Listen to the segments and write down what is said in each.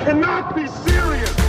Cannot be serious.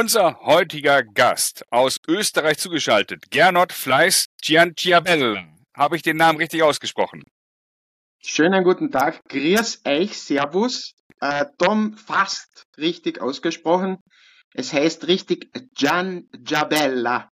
Unser heutiger Gast aus Österreich zugeschaltet, Gernot Fleiß Gianciabella. Habe ich den Namen richtig ausgesprochen? Schönen guten Tag, grüß euch, servus. Äh, Tom fast richtig ausgesprochen. Es heißt richtig Gian Giabella.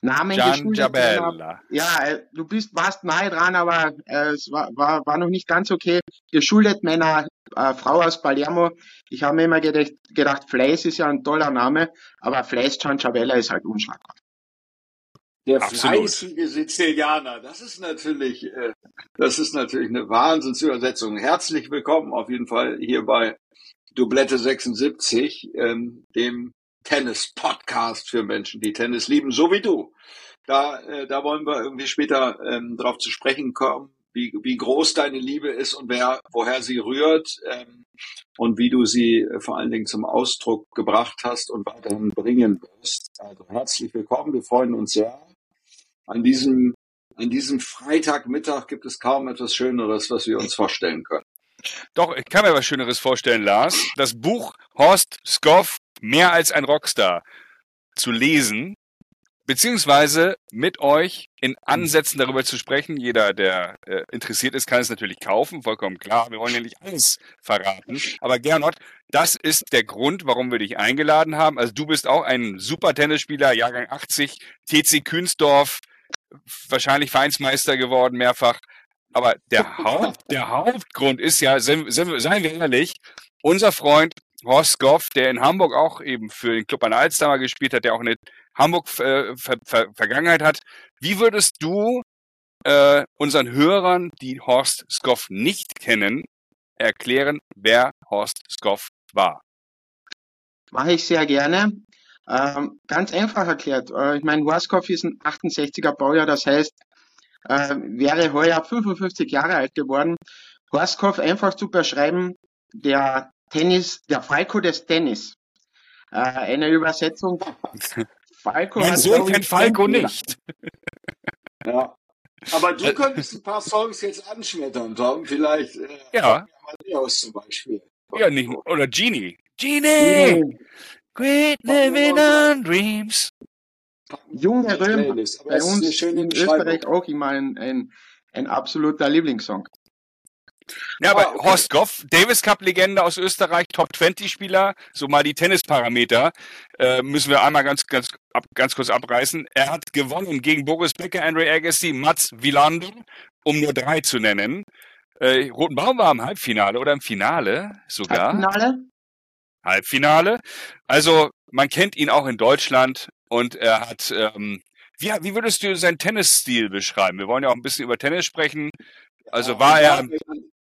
Name geschuldet Gianciabella. meiner- Ja, äh, du bist fast nahe dran, aber äh, es war, war, war noch nicht ganz okay. Geschuldet meiner äh, Frau aus Palermo. Ich habe mir immer gedacht, gedacht, Fleiß ist ja ein toller Name, aber Fleiß Gianciabella ist halt unschlagbar. Der Absolut. fleißige Sizilianer, das ist natürlich, äh, das ist natürlich eine Wahnsinnsübersetzung. Herzlich willkommen auf jeden Fall hier bei Doublette 76, ähm, dem Tennis-Podcast für Menschen, die Tennis lieben, so wie du. Da, äh, da wollen wir irgendwie später ähm, drauf zu sprechen kommen, wie, wie groß deine Liebe ist und wer, woher sie rührt ähm, und wie du sie äh, vor allen Dingen zum Ausdruck gebracht hast und weiterhin bringen wirst. Also herzlich willkommen, wir freuen uns sehr. An diesem, an diesem Freitagmittag gibt es kaum etwas Schöneres, was wir uns vorstellen können. Doch, ich kann mir was Schöneres vorstellen, Lars. Das Buch Horst Skoff, mehr als ein Rockstar, zu lesen, beziehungsweise mit euch in Ansätzen darüber zu sprechen. Jeder, der äh, interessiert ist, kann es natürlich kaufen, vollkommen klar. Wir wollen ja nicht alles verraten. Aber Gernot, das ist der Grund, warum wir dich eingeladen haben. Also du bist auch ein super Tennisspieler, Jahrgang 80, TC Künsdorf, wahrscheinlich Vereinsmeister geworden mehrfach. Aber der, Haupt, der Hauptgrund ist ja, seien, wir ehrlich, unser Freund Horst Goff, der in Hamburg auch eben für den Club an der Alster gespielt hat, der auch eine Hamburg-Vergangenheit hat. Wie würdest du äh, unseren Hörern, die Horst Skoff nicht kennen, erklären, wer Horst Skoff war? Mache ich sehr gerne. Ähm, ganz einfach erklärt. Äh, ich meine, Horskopf ist ein 68er Baujahr, das heißt, äh, wäre heuer 55 Jahre alt geworden. Horskopf einfach zu beschreiben, der Tennis, der Falco des Tennis. Äh, eine Übersetzung. Falco Mein Sohn kennt Falco nicht. Ja. Aber du könntest ein paar Songs jetzt anschmettern, Tom. Vielleicht äh, Ja. Amadeus zum Beispiel. Ja, nicht, oder Genie. Genie! Great living on dreams. Junge Römer. Bei uns in. Österreich auch immer ein, ein, ein absoluter Lieblingssong. Ja, aber okay. Horst Goff, Davis Cup Legende aus Österreich, Top 20 Spieler, so mal die Tennisparameter, äh, müssen wir einmal ganz, ganz, ab, ganz kurz abreißen. Er hat gewonnen gegen Boris Becker, Andre Agassi, Mats Wilander, um nur drei zu nennen. Äh, Rotenbaum war im Halbfinale oder im Finale sogar. Halbfinale? Halbfinale. Also man kennt ihn auch in Deutschland und er hat, ähm, wie, wie würdest du seinen Tennisstil beschreiben? Wir wollen ja auch ein bisschen über Tennis sprechen. Also war er,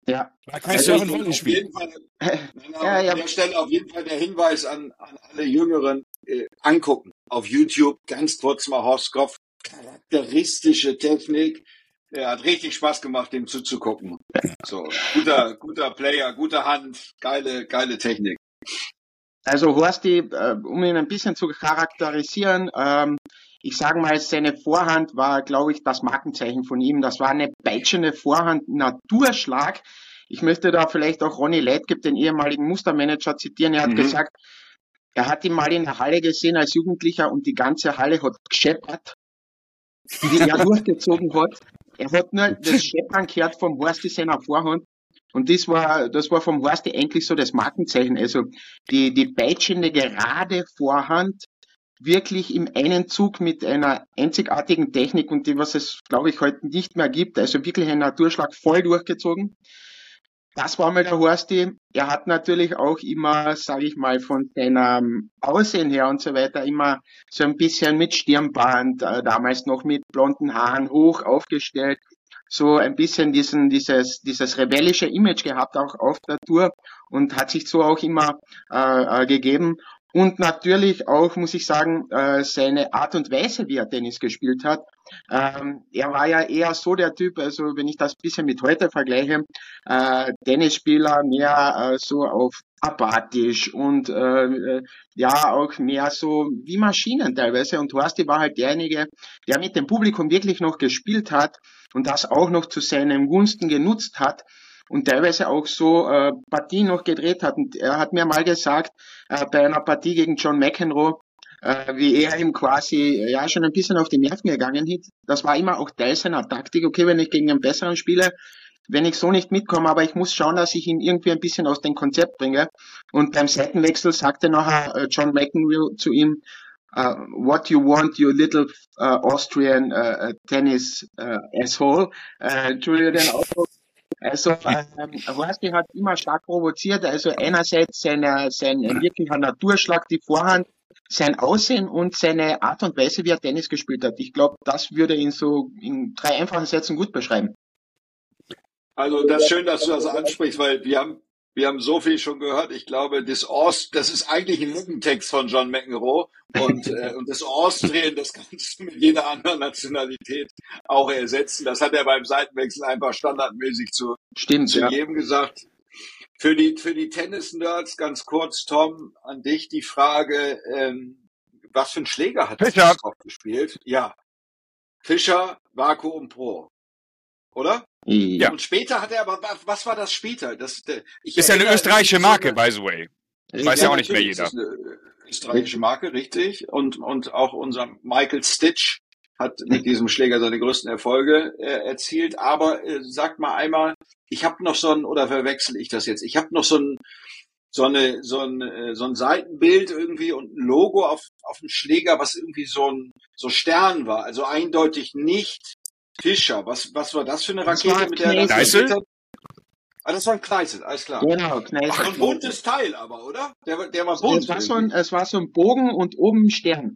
Ja. war kein Also Surfen ich- Volley auf Spiel. jeden Fall, Nein, aber Ja, ja. An der Stelle auf jeden Fall der Hinweis an, an alle Jüngeren äh, angucken. Auf YouTube ganz kurz mal Horst Goff. Charakteristische Technik. Er hat richtig Spaß gemacht, dem zuzugucken. So, guter, guter Player, gute Hand, geile, geile Technik. Also Horsti, äh, um ihn ein bisschen zu charakterisieren, ähm, ich sage mal, seine Vorhand war, glaube ich, das Markenzeichen von ihm. Das war eine peitschende Vorhand, Naturschlag. Ich möchte da vielleicht auch Ronny Leitgeb, den ehemaligen Mustermanager, zitieren. Er hat Mhm. gesagt, er hat ihn mal in der Halle gesehen als Jugendlicher und die ganze Halle hat gescheppert, wie er durchgezogen hat. Er hat nur das Scheppern gehört vom Horsti seiner Vorhand. Und das war, das war vom Horsti eigentlich so das Markenzeichen. Also die, die peitschende gerade Vorhand wirklich im einen Zug mit einer einzigartigen Technik und die, was es, glaube ich, heute nicht mehr gibt. Also wirklich ein Naturschlag voll durchgezogen. Das war mal der Horsti. Er hat natürlich auch immer, sage ich mal, von seinem Aussehen her und so weiter immer so ein bisschen mit Stirnband, äh, damals noch mit blonden Haaren hoch aufgestellt. so ein bisschen diesen, dieses, dieses rebellische Image gehabt, auch auf der Tour und hat sich so auch immer äh, äh, gegeben. Und natürlich auch, muss ich sagen, äh, seine Art und Weise, wie er Tennis gespielt hat. Ähm, er war ja eher so der Typ, also wenn ich das bisschen mit heute vergleiche, äh, Tennisspieler mehr äh, so auf apathisch und äh, ja auch mehr so wie Maschinen teilweise. Und Horsti war halt derjenige, der mit dem Publikum wirklich noch gespielt hat und das auch noch zu seinen Gunsten genutzt hat und teilweise auch so äh, Partien noch gedreht hat. Und er hat mir mal gesagt, äh, bei einer Partie gegen John McEnroe, äh, wie er ihm quasi ja schon ein bisschen auf die Nerven gegangen ist. Das war immer auch Teil seiner Taktik. Okay, wenn ich gegen einen besseren spiele, wenn ich so nicht mitkomme, aber ich muss schauen, dass ich ihn irgendwie ein bisschen aus dem Konzept bringe. Und beim Seitenwechsel sagte nachher äh, John McEnroe zu ihm, uh, what you want, you little uh, Austrian uh, tennis asshole. Entschuldige den Ausdruck. Also ähm, Horsti hat immer stark provoziert. Also einerseits seine, sein wirklicher Naturschlag, die Vorhand, sein Aussehen und seine Art und Weise, wie er Tennis gespielt hat. Ich glaube, das würde ihn so in drei einfachen Sätzen gut beschreiben. Also das ist schön, dass du das ansprichst, weil wir haben wir haben so viel schon gehört. Ich glaube, das Ost, das ist eigentlich ein Lückentext von John McEnroe und, äh, und das Austrian, das kannst du mit jeder anderen Nationalität auch ersetzen. Das hat er beim Seitenwechsel einfach standardmäßig zu, Stimmt, zu ja. jedem gesagt. Für die, für die Tennis-Nerds ganz kurz, Tom, an dich die Frage, ähm, was für ein Schläger hat Fischer. Fischer gespielt? Ja. Fischer, Vakuum Pro. Oder? Ja. Und später hat er aber, was war das später? Das, ich Ist ja eine österreichische Marke, eine- by the way. Weiß ja auch nicht mehr jeder. ist eine österreichische Marke, richtig. Und, und auch unser Michael Stitch hat mit diesem Schläger seine größten Erfolge äh, erzielt. Aber äh, sag mal einmal, ich habe noch so ein, oder verwechsel ich das jetzt? Ich habe noch so ein, so eine, so ein, äh, so ein Seitenbild irgendwie und ein Logo auf, auf dem Schläger, was irgendwie so ein, so Stern war. Also eindeutig nicht Fischer. Was, was war das für eine Das Rakete, mit der er das? Ah, das war ein Kneißl, alles klar. Genau, Kneißl. So ein buntes Teil aber, oder? Der, war- der war bunt. es, war so ein, es war so ein Bogen und oben ein Stern.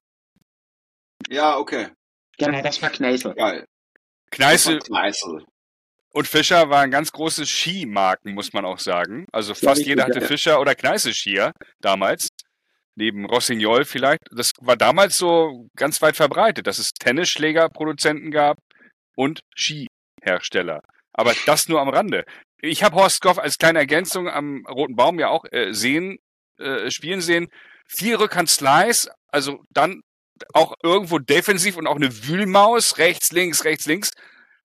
ja, okay. Genau, das war Kneißl. Geil. War Kneißl. und Fischer waren ganz große Skimarken, muss man auch sagen. Also Ja, fast jeder hatte ja. Fischer oder Kneißl Skier damals. Neben Rossignol vielleicht. Das war damals so ganz weit verbreitet, dass es Tennisschlägerproduzenten gab und Skihersteller. Aber das nur am Rande. Ich habe Horst Goff als kleine Ergänzung am Roten Baum ja auch äh, sehen, äh, spielen sehen. Vier Rückhand-Slice, also dann auch irgendwo defensiv und auch eine Wühlmaus, rechts, links, rechts, links.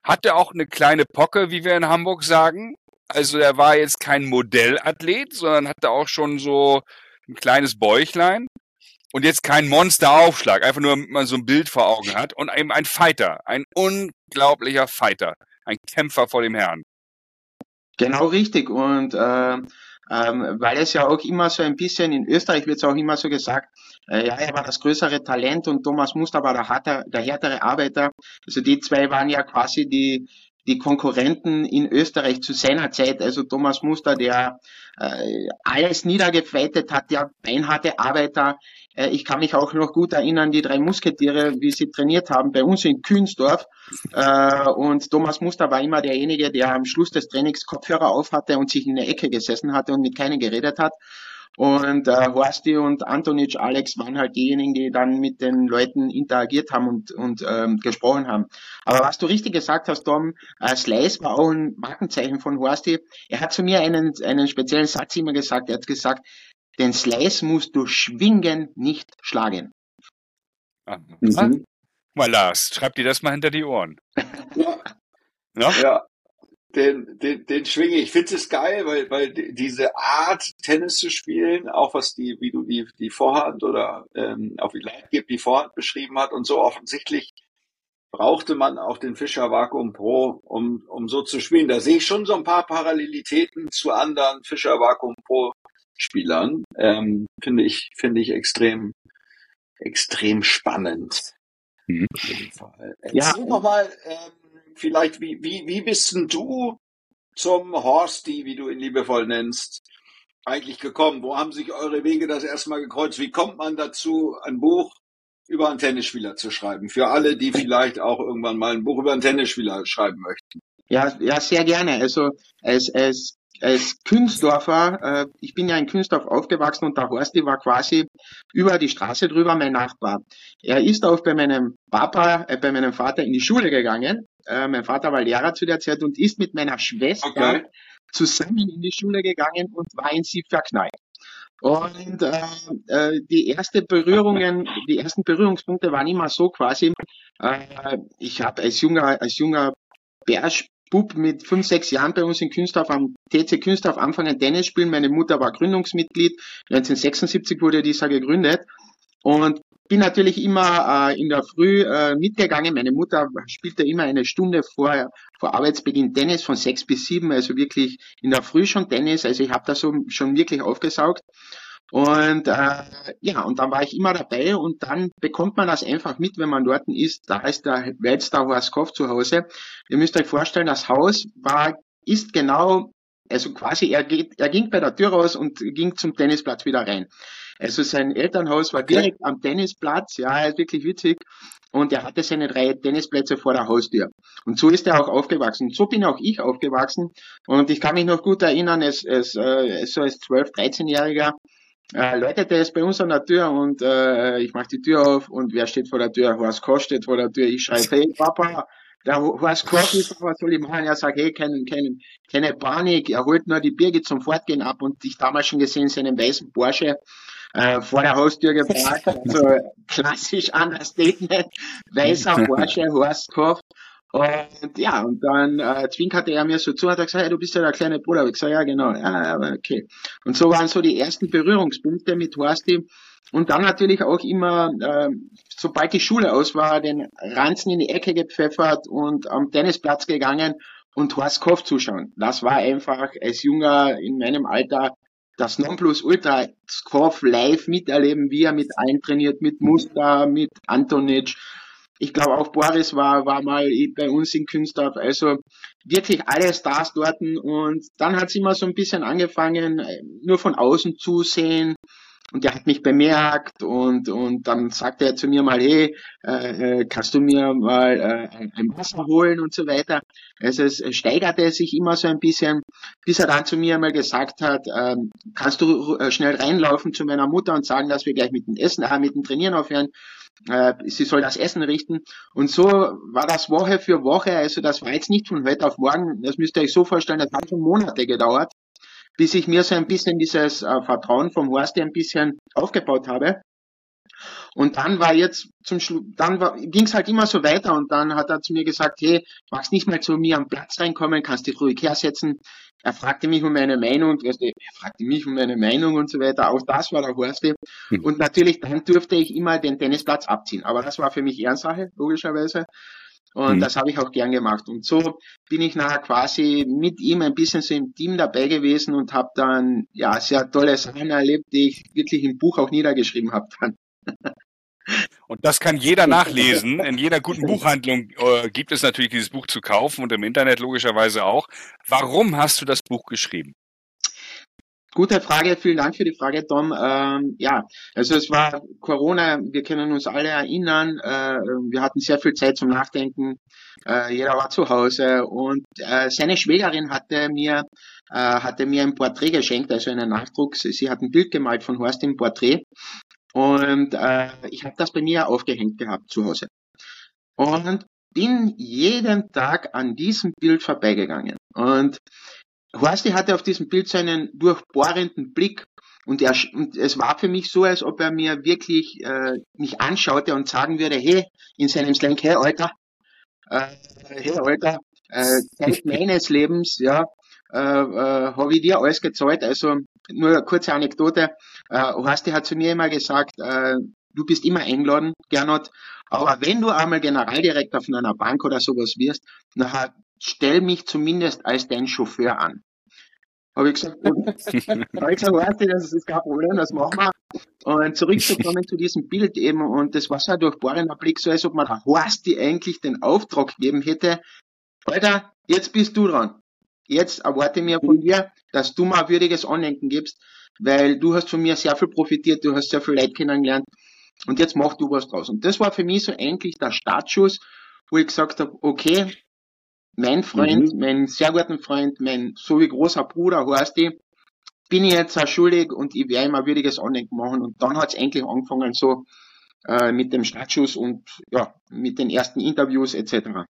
Hatte auch eine kleine Pocke, wie wir in Hamburg sagen. Also er war jetzt kein Modellathlet, sondern hatte auch schon so ein kleines Bäuchlein. Und jetzt kein Monsteraufschlag, einfach nur, damit man so ein Bild vor Augen hat. Und eben ein Fighter, ein unglaublicher Fighter, ein Kämpfer vor dem Herrn. Genau richtig. Und äh, ähm, weil es ja auch immer so ein bisschen, in Österreich wird es auch immer so gesagt, äh, ja, er war das größere Talent und Thomas Muster war der, harte, der härtere Arbeiter. Also die zwei waren ja quasi die, die Konkurrenten in Österreich zu seiner Zeit. Also Thomas Muster, der äh, alles niedergefeitet hat, der beinharte Arbeiter. Äh, ich kann mich auch noch gut erinnern, die drei Musketiere, wie sie trainiert haben bei uns in Kühnsdorf. Äh, und Thomas Muster war immer derjenige, der am Schluss des Trainings Kopfhörer auf hatte und sich in der Ecke gesessen hatte und mit keinem geredet hat. Und äh, Horsti und Antonic Alex waren halt diejenigen, die dann mit den Leuten interagiert haben und, und ähm, gesprochen haben. Aber was du richtig gesagt hast, Tom, äh, Slice war auch ein Markenzeichen von Horsti. Er hat zu mir einen, einen speziellen Satz immer gesagt. Er hat gesagt, den Slice musst du schwingen, nicht schlagen. Ah, Mhm. Mal Lars, schreib dir das mal hinter die Ohren. Ja, Ja? ja. Den, den, den schwinge ich. Ich finde es geil, weil, weil die- diese Art, Tennis zu spielen, auch was die, wie du die, die Vorhand oder ähm, auf die Leitgeb die Vorhand beschrieben hat und so offensichtlich brauchte man auch den Fischer Vakuum Pro, um, um so zu spielen. Da sehe ich schon so ein paar Parallelitäten zu anderen Fischer Vakuum Pro Spielern. Ähm, finde ich, finde ich extrem, extrem spannend. Mhm. Auf jeden Fall. Ja. Erzähl noch mal, ähm, vielleicht, wie, wie, wie bist denn du zum Horsty, wie du ihn liebevoll nennst, eigentlich gekommen? Wo haben sich eure Wege das erstmal gekreuzt? Wie kommt man dazu, ein Buch über einen Tennisspieler zu schreiben? Für alle, die vielleicht auch irgendwann mal ein Buch über einen Tennisspieler schreiben möchten. Ja, ja, sehr gerne. Also als, als, als Künstdorfer, äh, ich bin ja in Künstdorf aufgewachsen und der Horsti war quasi über die Straße drüber mein Nachbar. Er ist auch bei meinem Papa, äh, bei meinem Vater in die Schule gegangen. Äh, mein Vater war Lehrer zu der Zeit und ist mit meiner Schwester Okay. zusammen in die Schule gegangen und war in sie verknallt. Und äh, äh, die erste Berührungen, die ersten Berührungspunkte waren immer so quasi, äh, ich habe als junger, als junger Bärschbub mit fünf, sechs Jahren bei uns in Künstdorf am TC Künstdorf anfangen Tennis spielen. Meine Mutter war Gründungsmitglied. 1976 wurde dieser gegründet. Und bin natürlich immer äh, in der Früh äh, mitgegangen. Meine Mutter spielte immer eine Stunde vor, vor Arbeitsbeginn Tennis von sechs bis sieben, also wirklich in der Früh schon Tennis. Also ich habe da so schon wirklich aufgesaugt. Und äh, ja, und dann war ich immer dabei und dann bekommt man das einfach mit, wenn man dort ist. Da ist der Weltstar Horst Koff zu Hause. Ihr müsst euch vorstellen, das Haus war, ist genau, also quasi er geht, er ging bei der Tür raus und ging zum Tennisplatz wieder rein. Also sein Elternhaus war Okay. direkt am Tennisplatz, ja, ist wirklich witzig. Und er hatte seine drei Tennisplätze vor der Haustür. Und so ist er auch aufgewachsen. Und so bin auch ich aufgewachsen. Und ich kann mich noch gut erinnern, es, es, äh, so als 12-, 13-Jähriger äh, läutete es bei uns an der Tür und äh, ich mache die Tür auf und wer steht vor der Tür? Horst Koch steht vor der Tür. Ich schreibe, hey Papa, der Horst Koch ist, was soll ich machen? Er sagt, hey, keine, keine, keine Panik, er holt nur die Birgit zum Fortgehen ab und ich damals schon gesehen, seinen weißen Porsche äh, vor der Haustür geparkt. Also klassisch Understatement, weißer Porsche, Horst Koch. Und ja, und dann äh, zwinkerte er mir so zu hat gesagt, hey, du bist ja der kleine Bruder. Ich gesagt, ja genau, ja, ja, okay. Und so waren so die ersten Berührungspunkte mit Horsti. Und dann natürlich auch immer, äh, sobald die Schule aus war, den Ranzen in die Ecke gepfeffert und am Tennisplatz gegangen und Horst Kopf zuschauen. Das war einfach als Junger in meinem Alter das Nonplusultra Kopf live miterleben, wie er mit allen trainiert, mit Muster, mit Antonic. Ich glaube auch Boris war, war mal bei uns in Künstdorf. Also wirklich alle Stars dort. Und dann hat es immer so ein bisschen angefangen, nur von außen zu sehen. Und der hat mich bemerkt und, und dann sagte er zu mir mal, hey, äh, äh, kannst du mir mal äh, ein- Wasser holen und so weiter. Also es steigerte sich immer so ein bisschen, bis er dann zu mir mal gesagt hat, ähm, kannst du äh, schnell reinlaufen zu meiner Mutter und sagen, dass wir gleich mit dem Essen, äh, mit dem Trainieren aufhören. Äh, sie soll das Essen richten. Und so war das Woche für Woche. Also das war jetzt nicht von heute auf morgen. Das müsst ihr euch so vorstellen, das hat schon Monate gedauert bis ich mir so ein bisschen dieses äh, Vertrauen vom Horst ein bisschen aufgebaut habe. Und dann war jetzt zum Schluss, dann ging es halt immer so weiter und dann hat er zu mir gesagt, hey, magst nicht mal zu mir am Platz reinkommen, kannst dich ruhig hersetzen. Er fragte mich um meine Meinung, du, er fragte mich um meine Meinung und so weiter. Auch das war der Horst. Hm. Und natürlich, dann durfte ich immer den Tennisplatz abziehen. Aber das war für mich Ehrensache, logischerweise. Und Mhm. das habe ich auch gern gemacht. Und so bin ich nachher quasi mit ihm ein bisschen so im Team dabei gewesen und habe dann ja sehr tolle Sachen erlebt, die ich wirklich im Buch auch niedergeschrieben habe. Dann. Und das kann jeder nachlesen. In jeder guten Buchhandlung äh, gibt es natürlich dieses Buch zu kaufen und im Internet logischerweise auch. Warum hast du das Buch geschrieben? Gute Frage, vielen Dank für die Frage, Tom. Ähm, ja, also es war Corona, wir können uns alle erinnern, äh, wir hatten sehr viel Zeit zum Nachdenken, äh, jeder war zu Hause. Und äh, seine Schwägerin hatte mir äh, hatte mir ein Porträt geschenkt, also einen Nachdruck. Sie hat ein Bild gemalt von Horst im Porträt. Und äh, ich habe das bei mir aufgehängt gehabt zu Hause. Und bin jeden Tag an diesem Bild vorbeigegangen. Und Horsti hatte auf diesem Bild so einen durchbohrenden Blick und, er, und es war für mich so, als ob er mir wirklich äh, mich anschaute und sagen würde, hey, in seinem Slang, hey Alter, äh, hey Alter, äh, Zeit meines Lebens, ja, äh, äh, habe ich dir alles gezahlt. Also nur eine kurze Anekdote. Äh, Horsti hat zu mir immer gesagt, äh, du bist immer eingeladen, Gernot, aber wenn du einmal Generaldirektor von einer Bank oder sowas wirst, nachher stell mich zumindest als dein Chauffeur an. Habe ich gesagt, gut. Habe ich gesagt, weißt das ist kein Problem, das machen wir. Und zurückzukommen zu diesem Bild eben, und das war so ein durchbohrender Blick, so als ob man der Horsti eigentlich den Auftrag gegeben hätte, Alter, jetzt bist du dran. Jetzt erwarte mir von dir, dass du mal ein würdiges Andenken gibst, weil du hast von mir sehr viel profitiert, du hast sehr viel Leid kennengelernt und jetzt mach du was draus. Und das war für mich so eigentlich der Startschuss, wo ich gesagt habe, okay, mein Freund, mhm. mein sehr guten Freund, mein so wie großer Bruder heißt die, bin ich jetzt auch schuldig und ich werde ihm ein würdiges Andenken machen. Und dann hat es eigentlich angefangen so äh, mit dem Startschuss und ja, mit den ersten Interviews etc.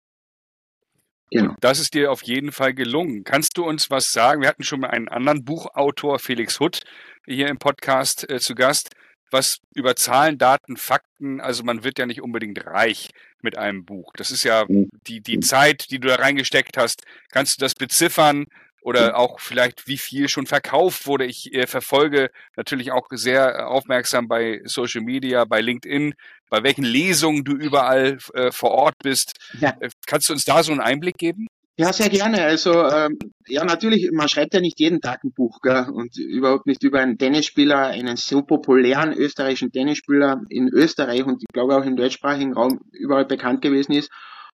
Genau. Das ist dir auf jeden Fall gelungen. Kannst du uns was sagen? Wir hatten schon mal einen anderen Buchautor, Felix Hutt, hier im Podcast äh, zu Gast. Was über Zahlen, Daten, Fakten, also man wird ja nicht unbedingt reich mit einem Buch. Das ist ja mhm. die, die Zeit, die du da reingesteckt hast. Kannst du das beziffern? oder auch vielleicht wie viel schon verkauft wurde. Ich äh, verfolge natürlich auch sehr aufmerksam bei Social Media, bei LinkedIn, bei welchen Lesungen du überall äh, vor Ort bist. Ja. Äh, kannst du uns da so einen Einblick geben? Ja, sehr gerne. Also ähm, ja, natürlich, man schreibt ja nicht jeden Tag ein Buch gell? und überhaupt nicht über einen Tennisspieler, einen so populären österreichischen Tennisspieler in Österreich und ich glaube auch im deutschsprachigen Raum überall bekannt gewesen ist.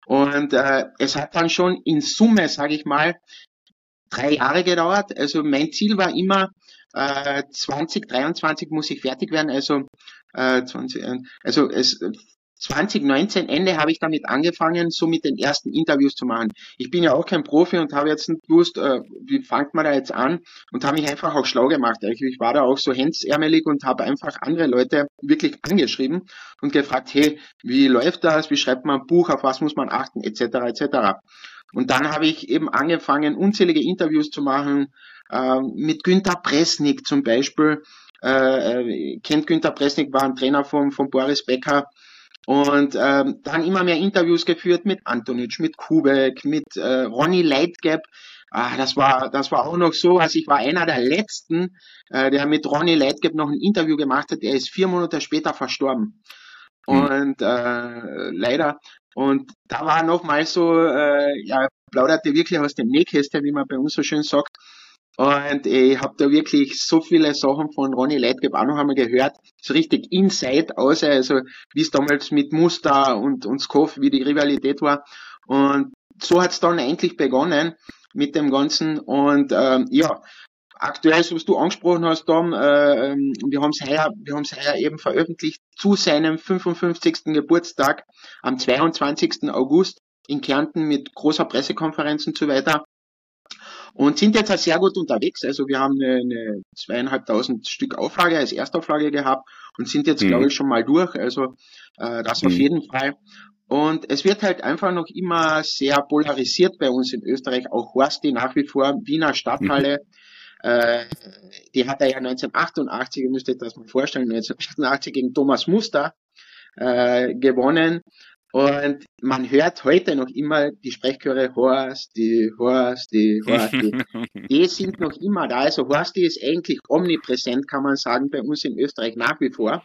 Und äh, es hat dann schon in Summe, sage ich mal, drei Jahre gedauert. Also mein Ziel war immer, äh, 2023 muss ich fertig werden. Also, äh, 20, äh, also es, 2019 Ende habe ich damit angefangen, so mit den ersten Interviews zu machen. Ich bin ja auch kein Profi und habe jetzt nicht gewusst, äh, wie fängt man da jetzt an und habe mich einfach auch schlau gemacht. Ich war da auch so hemdsärmelig und habe einfach andere Leute wirklich angeschrieben und gefragt, hey, wie läuft das, wie schreibt man ein Buch, auf was muss man achten, etc. etc. Und dann habe ich eben angefangen, unzählige Interviews zu machen, äh, mit Günter Presnik zum Beispiel. Äh, äh, kennt Günter Presnik, war ein Trainer von, von Boris Becker. Und ähm, dann immer mehr Interviews geführt mit Antonic, mit Kubek, mit äh, Ronny Leitgeb. Ah, das war, das war auch noch so, also ich war einer der letzten, äh, der mit Ronny Leitgeb noch ein Interview gemacht hat. Er ist vier Monate später verstorben. Mhm. Und äh, leider und da war nochmal so, äh, ja, plauderte wirklich aus dem Nähkästchen, wie man bei uns so schön sagt. Und ich habe da wirklich so viele Sachen von Ronny Leitgeb auch noch einmal gehört, so richtig inside außer also wie es damals mit Muster und, und Skoff, wie die Rivalität war. Und so hat's dann eigentlich begonnen mit dem Ganzen. Und ähm, ja, aktuell, so was du angesprochen hast, Tom, äh, wir haben es heuer, wir haben es heuer eben veröffentlicht zu seinem 55. Geburtstag am 22. August in Kärnten mit großer Pressekonferenz und so weiter. Und sind jetzt halt sehr gut unterwegs. Also wir haben eine, eine zweieinhalbtausend Stück Auflage als Erstauflage gehabt und sind jetzt, mhm. glaube ich, schon mal durch. Also äh, das mhm. auf jeden Fall. Und es wird halt einfach noch immer sehr polarisiert bei uns in Österreich. Auch Horsti nach wie vor, Wiener Stadthalle. Mhm äh, die hat er ja 1988, ihr müsst euch das mal vorstellen, 1988 gegen Thomas Muster äh, gewonnen. Und man hört heute noch immer die Sprechchöre Horst, die Horst, die Horst, die, die sind noch immer da. Also Horst die ist eigentlich omnipräsent, kann man sagen, bei uns in Österreich nach wie vor.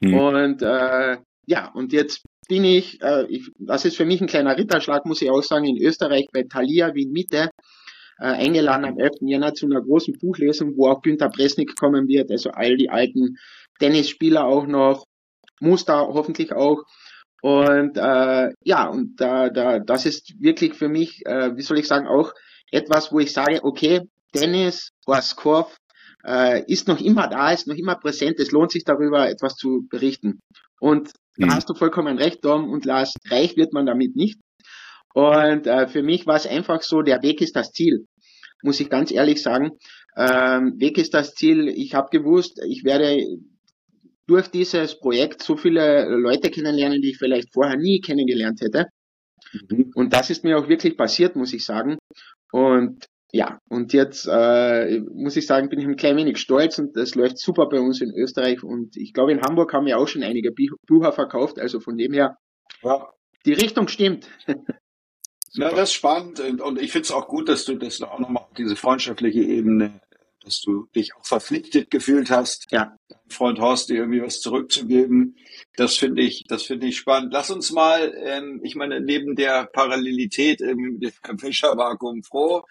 Mhm. Und äh, ja, und jetzt bin ich, äh, ich, das ist für mich ein kleiner Ritterschlag, muss ich auch sagen, in Österreich bei Thalia Wien Mitte äh, eingeladen am 11. Jänner zu einer großen Buchlesung, wo auch Günter Presnik kommen wird, also all die alten Tennisspieler auch noch, Muster hoffentlich auch. Und äh, ja, und da, da, das ist wirklich für mich, äh, wie soll ich sagen, auch etwas, wo ich sage, okay, Tennis, Horskopf, äh, ist noch immer da, ist noch immer präsent, es lohnt sich darüber etwas zu berichten. Und da mhm. hast du vollkommen recht, Dom und Lars, reich wird man damit nicht. Und äh, für mich war es einfach so, der Weg ist das Ziel, muss ich ganz ehrlich sagen. Ähm, Weg ist das Ziel. Ich habe gewusst, ich werde durch dieses Projekt so viele Leute kennenlernen, die ich vielleicht vorher nie kennengelernt hätte. Mhm. Und das ist mir auch wirklich passiert, muss ich sagen. Und ja, und jetzt äh, muss ich sagen, bin ich ein klein wenig stolz und das läuft super bei uns in Österreich. Und ich glaube, in Hamburg haben wir auch schon einige Bücher verkauft. Also von dem her, ja. die Richtung stimmt. Ja, das ist spannend und, und ich finde es auch gut, dass du das auch nochmal auf diese freundschaftliche Ebene, dass du dich auch verpflichtet gefühlt hast, ja. Freund Horst dir irgendwie was zurückzugeben. Das finde ich, das finde ich spannend. Lass uns mal, ähm, ich meine, neben der Parallelität mit der Fischer Vakuum Froh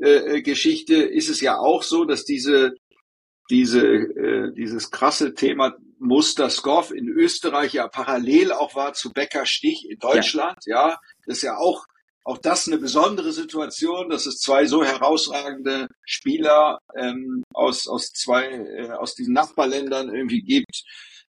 äh, äh, Geschichte ist es ja auch so, dass diese diese äh, dieses krasse Thema Muster Skoff in Österreich ja parallel auch war zu Becker Stich in Deutschland, ja, ja das ist ja auch auch das eine besondere Situation, dass es zwei so herausragende Spieler ähm, aus, aus zwei, äh, aus diesen Nachbarländern irgendwie gibt.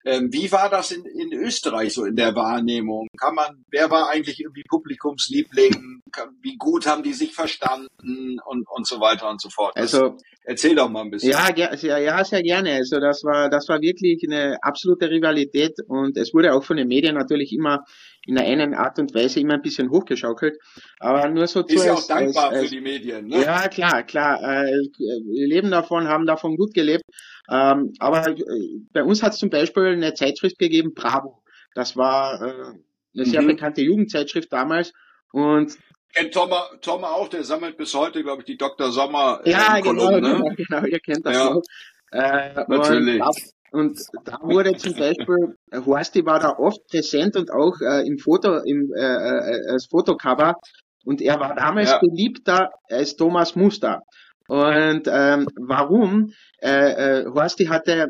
Ähm, wie war das in, in Österreich so in der Wahrnehmung? Kann man, wer war eigentlich irgendwie Publikumsliebling? Wie gut haben die sich verstanden und, und so weiter und so fort? Das, Also erzähl doch mal ein bisschen. Ja, ger- sehr, ja, sehr gerne. Also das war, das war wirklich eine absolute Rivalität und es wurde auch von den Medien natürlich immer in einer einen Art und Weise immer ein bisschen hochgeschaukelt. Aber nur so Ist zu ja auch dankbar als, für als, die Medien, ne? ja, klar, klar. Äh, wir leben davon, haben davon gut gelebt. Ähm, aber äh, bei uns hat es zum Beispiel eine Zeitschrift gegeben, Bravo. Das war äh, eine sehr Mhm. bekannte Jugendzischrift damals. Und Kennt Thomas, Thomas auch, der sammelt bis heute, glaube ich, die Dr. Sommer äh, ja, genau, Kolumnen, ne? genau, genau, ihr kennt das Ja. auch. Äh, Natürlich. Und da, wurde zum Beispiel, äh, Horsti war da oft präsent und auch äh, im Foto, im äh, äh, als Fotocover. Und er war damals Ja. beliebter als Thomas Muster. Und ähm, warum? Äh, äh, Horsti hatte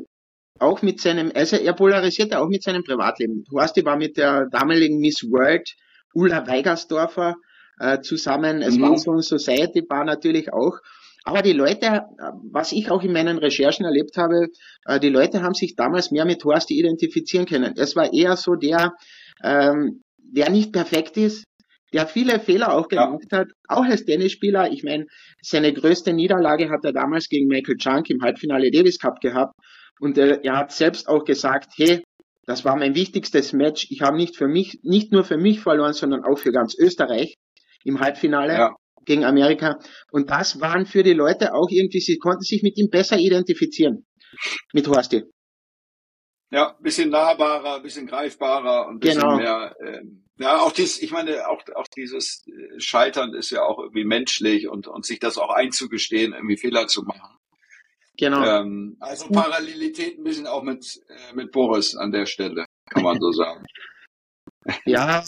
auch mit seinem, also er polarisierte auch mit seinem Privatleben. Horsti war mit der damaligen Miss World Ulla Weigersdorfer äh, zusammen. Es Mhm. war so ein Society Bar natürlich auch. Aber die Leute, äh, was ich auch in meinen Recherchen erlebt habe, äh, die Leute haben sich damals mehr mit Horsti identifizieren können. Es war eher so der, ähm, der nicht perfekt ist, der viele Fehler auch Ja. gemacht hat, auch als Tennisspieler. Ich meine, seine größte Niederlage hat er damals gegen Michael Chunk im Halbfinale Davis Cup gehabt. Und er, er hat selbst auch gesagt, hey, das war mein wichtigstes Match. Ich habe nicht für mich, nicht nur für mich verloren, sondern auch für ganz Österreich im Halbfinale Ja. Gegen Amerika. Und das waren für die Leute auch irgendwie, sie konnten sich mit ihm besser identifizieren. Mit Horsti. Ja, bisschen nahbarer, bisschen greifbarer und bisschen Genau. mehr. Ähm, ja, auch dies, ich meine, auch auch dieses äh, Scheitern ist ja auch irgendwie menschlich und und sich das auch einzugestehen, irgendwie Fehler zu machen. Genau. Ähm, also Parallelität ein bisschen auch mit äh, mit Boris an der Stelle, kann man so sagen. Ja,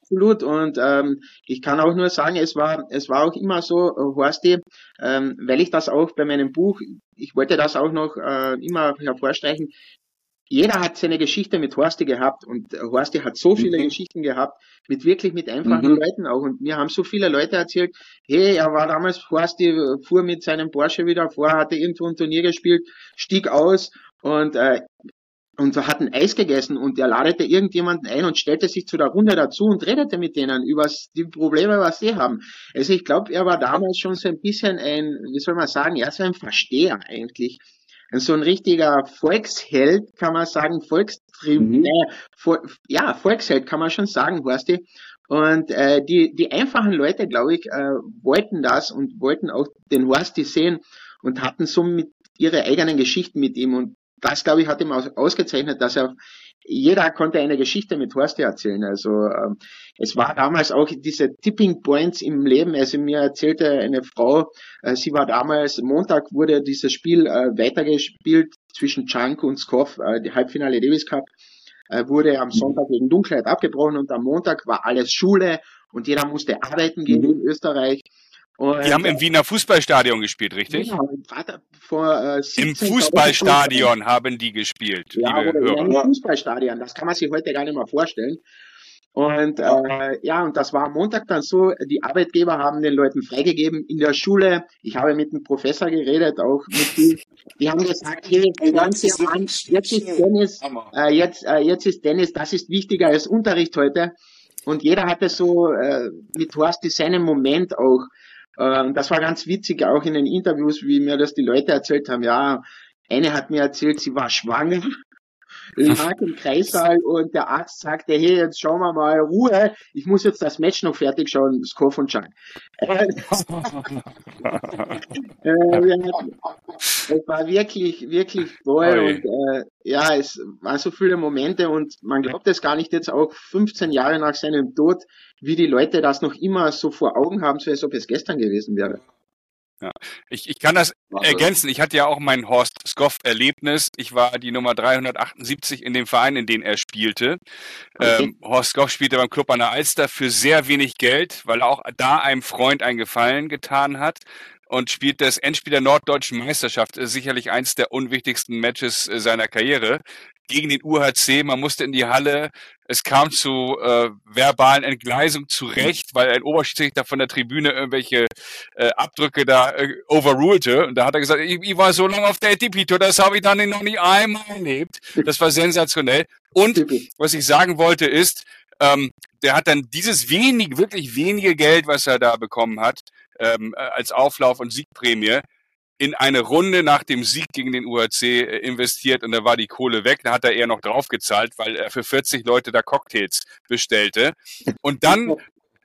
absolut. Und ähm, ich kann auch nur sagen, es war, es war auch immer so, äh, Horsti, ähm, weil ich das auch bei meinem Buch, ich wollte das auch noch äh, immer hervorstreichen. Jeder hat seine Geschichte mit Horsti gehabt und äh, Horsti hat so viele Mhm. Geschichten gehabt, mit wirklich mit einfachen Mhm. Leuten auch. Und mir haben so viele Leute erzählt, hey, er war damals, Horsti äh, fuhr mit seinem Porsche wieder vor, hatte irgendwo ein Turnier gespielt, stieg aus und äh, und hat ein Eis gegessen und er ladete irgendjemanden ein und stellte sich zu der Runde dazu und redete mit denen über die Probleme, was sie haben. Also ich glaube, er war damals schon so ein bisschen ein, wie soll man sagen, ja, so ein Versteher eigentlich. So ein richtiger Volksheld, kann man sagen, Volkstrieb, Mhm. äh, Vol ja, Volksheld kann man schon sagen, Horsti. Und äh, die, die einfachen Leute, glaube ich, äh, wollten das und wollten auch den Horsti sehen und hatten somit ihre eigenen Geschichten mit ihm. Und das, glaube ich, hat ihm aus, ausgezeichnet, dass er, jeder konnte eine Geschichte mit Horst erzählen. Also ähm, es war damals auch diese Tipping Points im Leben. Also mir erzählte eine Frau, äh, sie war damals, Montag wurde dieses Spiel äh, weitergespielt zwischen Chunk und Skoff, äh, die Halbfinale Davis Cup äh, wurde am Sonntag wegen Dunkelheit abgebrochen und am Montag war alles Schule und jeder musste arbeiten gehen in Österreich. Und, Die haben im Wiener Fußballstadion gespielt, richtig? Genau, vor äh, Im 17.000 Fußballstadion haben die gespielt, ja, liebe Hörer. einem Fußballstadion. Das kann man sich heute gar nicht mehr vorstellen. Und äh, ja, und das war am Montag dann so, die Arbeitgeber haben den Leuten freigegeben in der Schule. Ich habe mit dem Professor geredet, auch mit die, die haben gesagt, hey, Sie an, jetzt ist Dennis, äh, jetzt, äh, jetzt ist Dennis, das ist wichtiger als Unterricht heute. Und jeder hatte so äh, mit Horst seinen Moment auch. Und das war ganz witzig, auch in den Interviews, wie mir das die Leute erzählt haben. Ja, eine hat mir erzählt, sie war schwanger, lag im Kreissaal und der Arzt sagte, hey, jetzt schauen wir mal, Ruhe, ich muss jetzt das Match noch fertig schauen, Skoff und Chang. Es war wirklich, wirklich toll Oi. und äh, ja, es waren so viele Momente und man glaubt es gar nicht jetzt auch 15 Jahre nach seinem Tod, wie die Leute das noch immer so vor Augen haben, so als ob es gestern gewesen wäre. Ich, ich kann das Wahnsinn. ergänzen. Ich hatte ja auch mein Horst Skoff-Erlebnis. Ich war die Nummer 378 in dem Verein, in dem er spielte. Okay. Ähm, Horst Skoff spielte beim Club an der Alster für sehr wenig Geld, weil er auch da einem Freund einen Gefallen getan hat und spielt das Endspiel der Norddeutschen Meisterschaft. Ist sicherlich eins der unwichtigsten Matches äh, seiner Karriere. Gegen den UHC. Man musste in die Halle. Es kam zu äh, verbalen Entgleisungen zu Recht, weil ein Oberschiedsrichter von der Tribüne irgendwelche äh, Abdrücke da äh, overrulte. Und da hat er gesagt, ich, ich war so lange auf der ATP-Tour, das habe ich dann noch nie einmal erlebt. Das war sensationell. Und was ich sagen wollte ist, ähm, der hat dann dieses wenig, wirklich wenige Geld, was er da bekommen hat, ähm, als Auflauf und Siegprämie, in eine Runde nach dem Sieg gegen den UHC äh, investiert und da war die Kohle weg. Da hat er eher noch draufgezahlt, weil er für 40 Leute da Cocktails bestellte. Und dann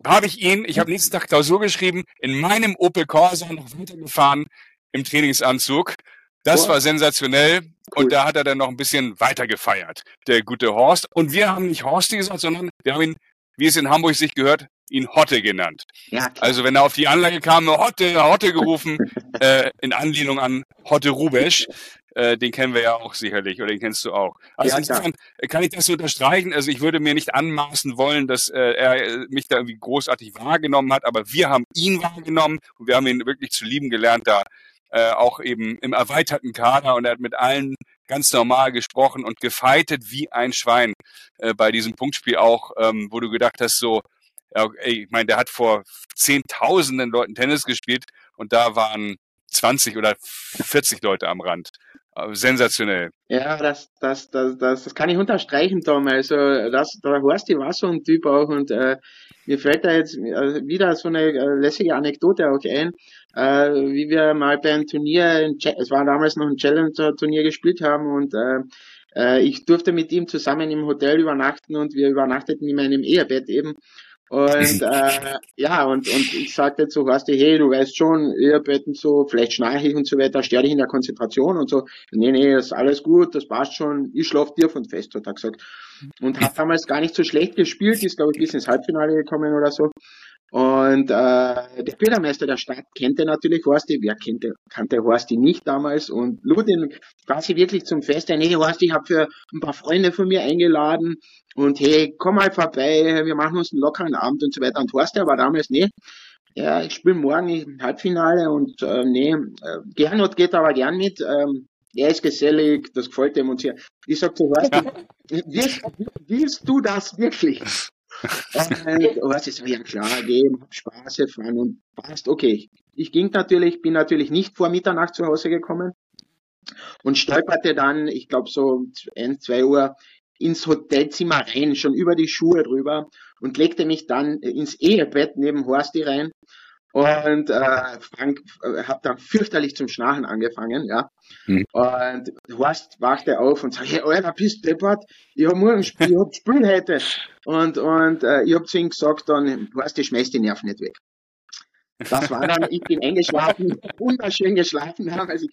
habe ich ihn, ich habe nächsten Tag Klausur geschrieben, in meinem Opel Corsa noch weitergefahren im Trainingsanzug. Das war sensationell. Und da hat er dann noch ein bisschen weiter gefeiert, der gute Horst. Und wir haben nicht Horsti gesagt, sondern wir haben ihn, wie es in Hamburg sich gehört, ihn Hotte genannt. Ja, also wenn er auf die Anlage kam, Hotte, Hotte gerufen, äh, in Anlehnung an Hotte Rubesch. Äh, den kennen wir ja auch sicherlich, oder den kennst du auch. Also ja, insofern kann ich das so unterstreichen. Also ich würde mir nicht anmaßen wollen, dass äh, er äh, mich da irgendwie großartig wahrgenommen hat, aber wir haben ihn wahrgenommen und wir haben ihn wirklich zu lieben gelernt, da äh, auch eben im erweiterten Kader und er hat mit allen ganz normal gesprochen und gefeitet wie ein Schwein äh, bei diesem Punktspiel auch, ähm, wo du gedacht hast, so, ja, ey, ich meine, der hat vor zehntausenden Leuten Tennis gespielt und da waren 20 oder 40 Leute am Rand. Sensationell. Ja, das, das, das, das, das kann ich unterstreichen, Tom. Also, das, der Horsti war so ein Typ auch und äh, mir fällt da jetzt äh, wieder so eine äh, lässige Anekdote auch ein, äh, wie wir mal beim Turnier, es war damals noch ein Challenger-Turnier gespielt haben und äh, äh, ich durfte mit ihm zusammen im Hotel übernachten und wir übernachteten in meinem Ehebett eben. Und äh, ja, und, und ich sagte zu Horsti, hey, du weißt schon, ihr betten so, vielleicht schnarche ich und so weiter, störe dich in der Konzentration und so. Nee, nee, ist alles gut, das passt schon, ich schlaf dir von fest, hat er gesagt. Und hat damals gar nicht so schlecht gespielt, ist, glaube ich, bis ins Halbfinale gekommen oder so. Und äh, der Bürgermeister der Stadt kannte natürlich Horsti, wer kannte, kannte Horsti nicht damals und lud ihn quasi wirklich zum Fest ein, hey Horsti, ich habe für ein paar Freunde von mir eingeladen und hey, komm mal vorbei, wir machen uns einen lockeren Abend und so weiter. Und Horsti war damals, nee, ja, ich spiele morgen im Halbfinale und äh, nee, äh, Gernot geht aber gern mit. Ähm, er ist gesellig, das gefällt ihm und so. Ich sag zu Horsti, willst, willst du das wirklich? Und was ist ja klar, gehen, Spaß fahren und passt, okay. Ich ging natürlich, bin natürlich nicht vor Mitternacht zu Hause gekommen und stolperte dann, ich glaube so ein, zwei Uhr ins Hotelzimmer rein, schon über die Schuhe drüber und legte mich dann ins Ehebett neben Horsti rein und äh, Frank äh, hat dann fürchterlich zum Schnarchen angefangen, ja. Hm. Und Horst wachte auf und sagt, hey, Alter, bist du deppert? Ich hab morgen Spiel, ich hab Spiel heute. Und, und äh, ich hab zu ihm gesagt dann, Horst, ich schmeiß die Nerven nicht weg. Das war dann, ich bin eingeschlafen, wunderschön geschlafen. Ich,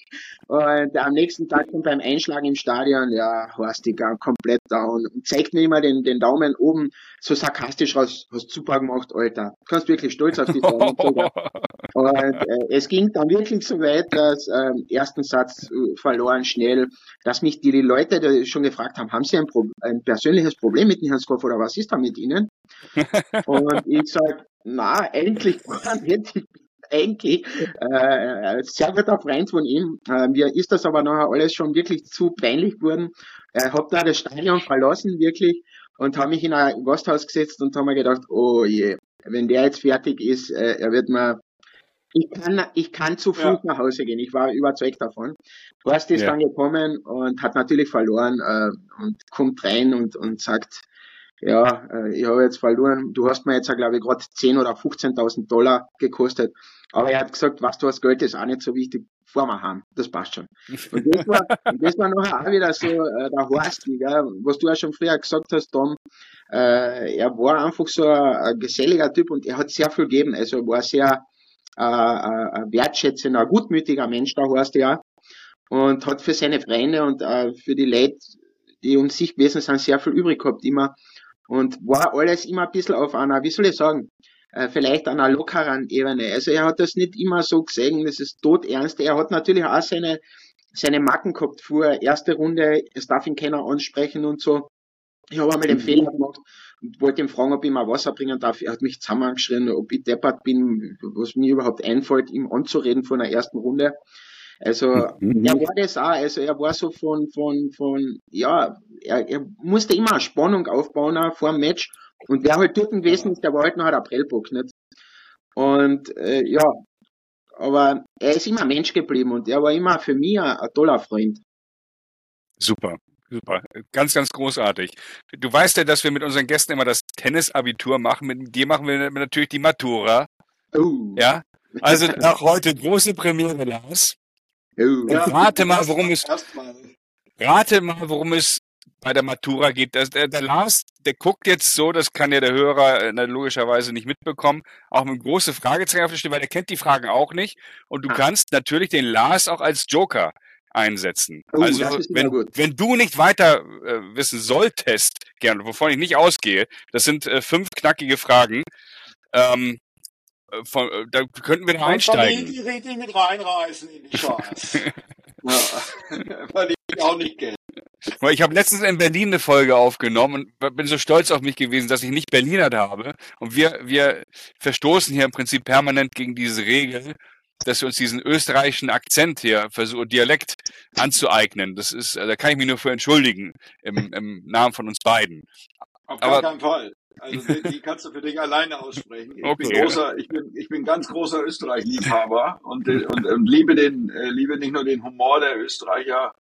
und am nächsten Tag und beim Einschlagen im Stadion, ja, Horst, ich komplett down. Und zeigt mir immer den, den Daumen oben so sarkastisch raus, hast super gemacht, Alter. Du kannst wirklich stolz auf dich sein. und äh, es ging dann wirklich so weit, dass äh, ersten Satz äh, verloren schnell, dass mich die, die Leute die schon gefragt haben, haben sie ein, Pro ein persönliches Problem mit dem Herrn Skoff oder was ist da mit ihnen? und ich sage, na, eigentlich gar nicht. Eigentlich äh, sehr guter Freund von ihm. Äh, mir ist das aber nachher alles schon wirklich zu peinlich geworden. Er hat da das Stadion verlassen, wirklich, und habe mich in ein Gasthaus gesetzt und habe mir gedacht, oh je, wenn der jetzt fertig ist, äh, er wird mir ich kann, ich kann zu Fuß ja. nach Hause gehen. Ich war überzeugt davon. Horst ist ja. dann gekommen und hat natürlich verloren äh, und kommt rein und, und sagt, ja, äh, ich habe jetzt verloren, du hast mir jetzt, glaube ich, gerade 10.000 oder 15.000 Dollar gekostet. Aber er hat gesagt, was du hast Geld ist auch nicht so wichtig, vor mir haben. Das passt schon. Und das war, und das war nachher auch wieder so äh, der Horst, gell, was du ja schon früher gesagt hast, Tom. Äh, er war einfach so ein, ein geselliger Typ und er hat sehr viel gegeben. Also er war sehr äh, ein wertschätzender, gutmütiger Mensch, der Horst ja. Und hat für seine Freunde und äh, für die Leute, die um sich gewesen sind, sehr viel übrig gehabt immer und war alles immer ein bisschen auf einer, wie soll ich sagen, äh, vielleicht einer lockeren Ebene. Also er hat das nicht immer so gesehen, das ist tot ernst. Er hat natürlich auch seine, seine Macken gehabt vor erste Runde, es darf ihn keiner ansprechen und so. Ich habe einmal den mhm. Fehler gemacht und wollte ihn fragen, ob ich mal Wasser bringen darf. Er hat mich zusammengeschrien, ob ich deppert bin, was mir überhaupt einfällt, ihm anzureden von der ersten Runde. Also Mhm. er war das auch, also er war so von, von, von, ja, er, er musste immer Spannung aufbauen auch vor dem Match. Und wer halt dort gewesen ist, der war halt noch ein Aprilbock, nicht? Und äh, ja, aber er ist immer Mensch geblieben und er war immer für mich ein, ein toller Freund. Super, super. Ganz, ganz großartig. Du weißt ja, dass wir mit unseren Gästen immer das Tennisabitur machen. Mit dir machen wir natürlich die Matura. Oh, Ja. Also auch heute große Premiere, Lars. Ja. Rate mal, worum es-. Rate mal, worum es bei der Matura geht. Das, der, der Lars, der guckt jetzt so, das kann ja der Hörer äh, logischerweise nicht mitbekommen, auch mit große Fragezeichen auf der Stirn, weil der kennt die Fragen auch nicht. Und du Ah. kannst natürlich den Lars auch als Joker einsetzen. Oh, also wenn, wenn du nicht weiter äh, wissen solltest, gerne, wovon ich nicht ausgehe, das sind äh, fünf knackige Fragen, ähm, äh, von, äh, da könnten wir da einsteigen. die richtig mit reinreißen in die Charts. ja. Weil ich auch nicht kenne. Weil ich habe letztens in Berlin eine Folge aufgenommen und bin so stolz auf mich gewesen, dass ich nicht Berlinert habe. Und wir, wir verstoßen hier im Prinzip permanent gegen diese Regel, dass wir uns diesen österreichischen Akzent hier versuchen, Dialekt anzueignen. Das ist, äh, da kann ich mich nur für entschuldigen im, im Namen von uns beiden. Auf Aber- gar keinen Fall. Also die, die kannst du für dich alleine aussprechen. Ich bin Okay. großer, ich bin, ich bin ganz großer Österreich-Liebhaber und, und, und liebe den, äh, liebe nicht nur den Humor der Österreicher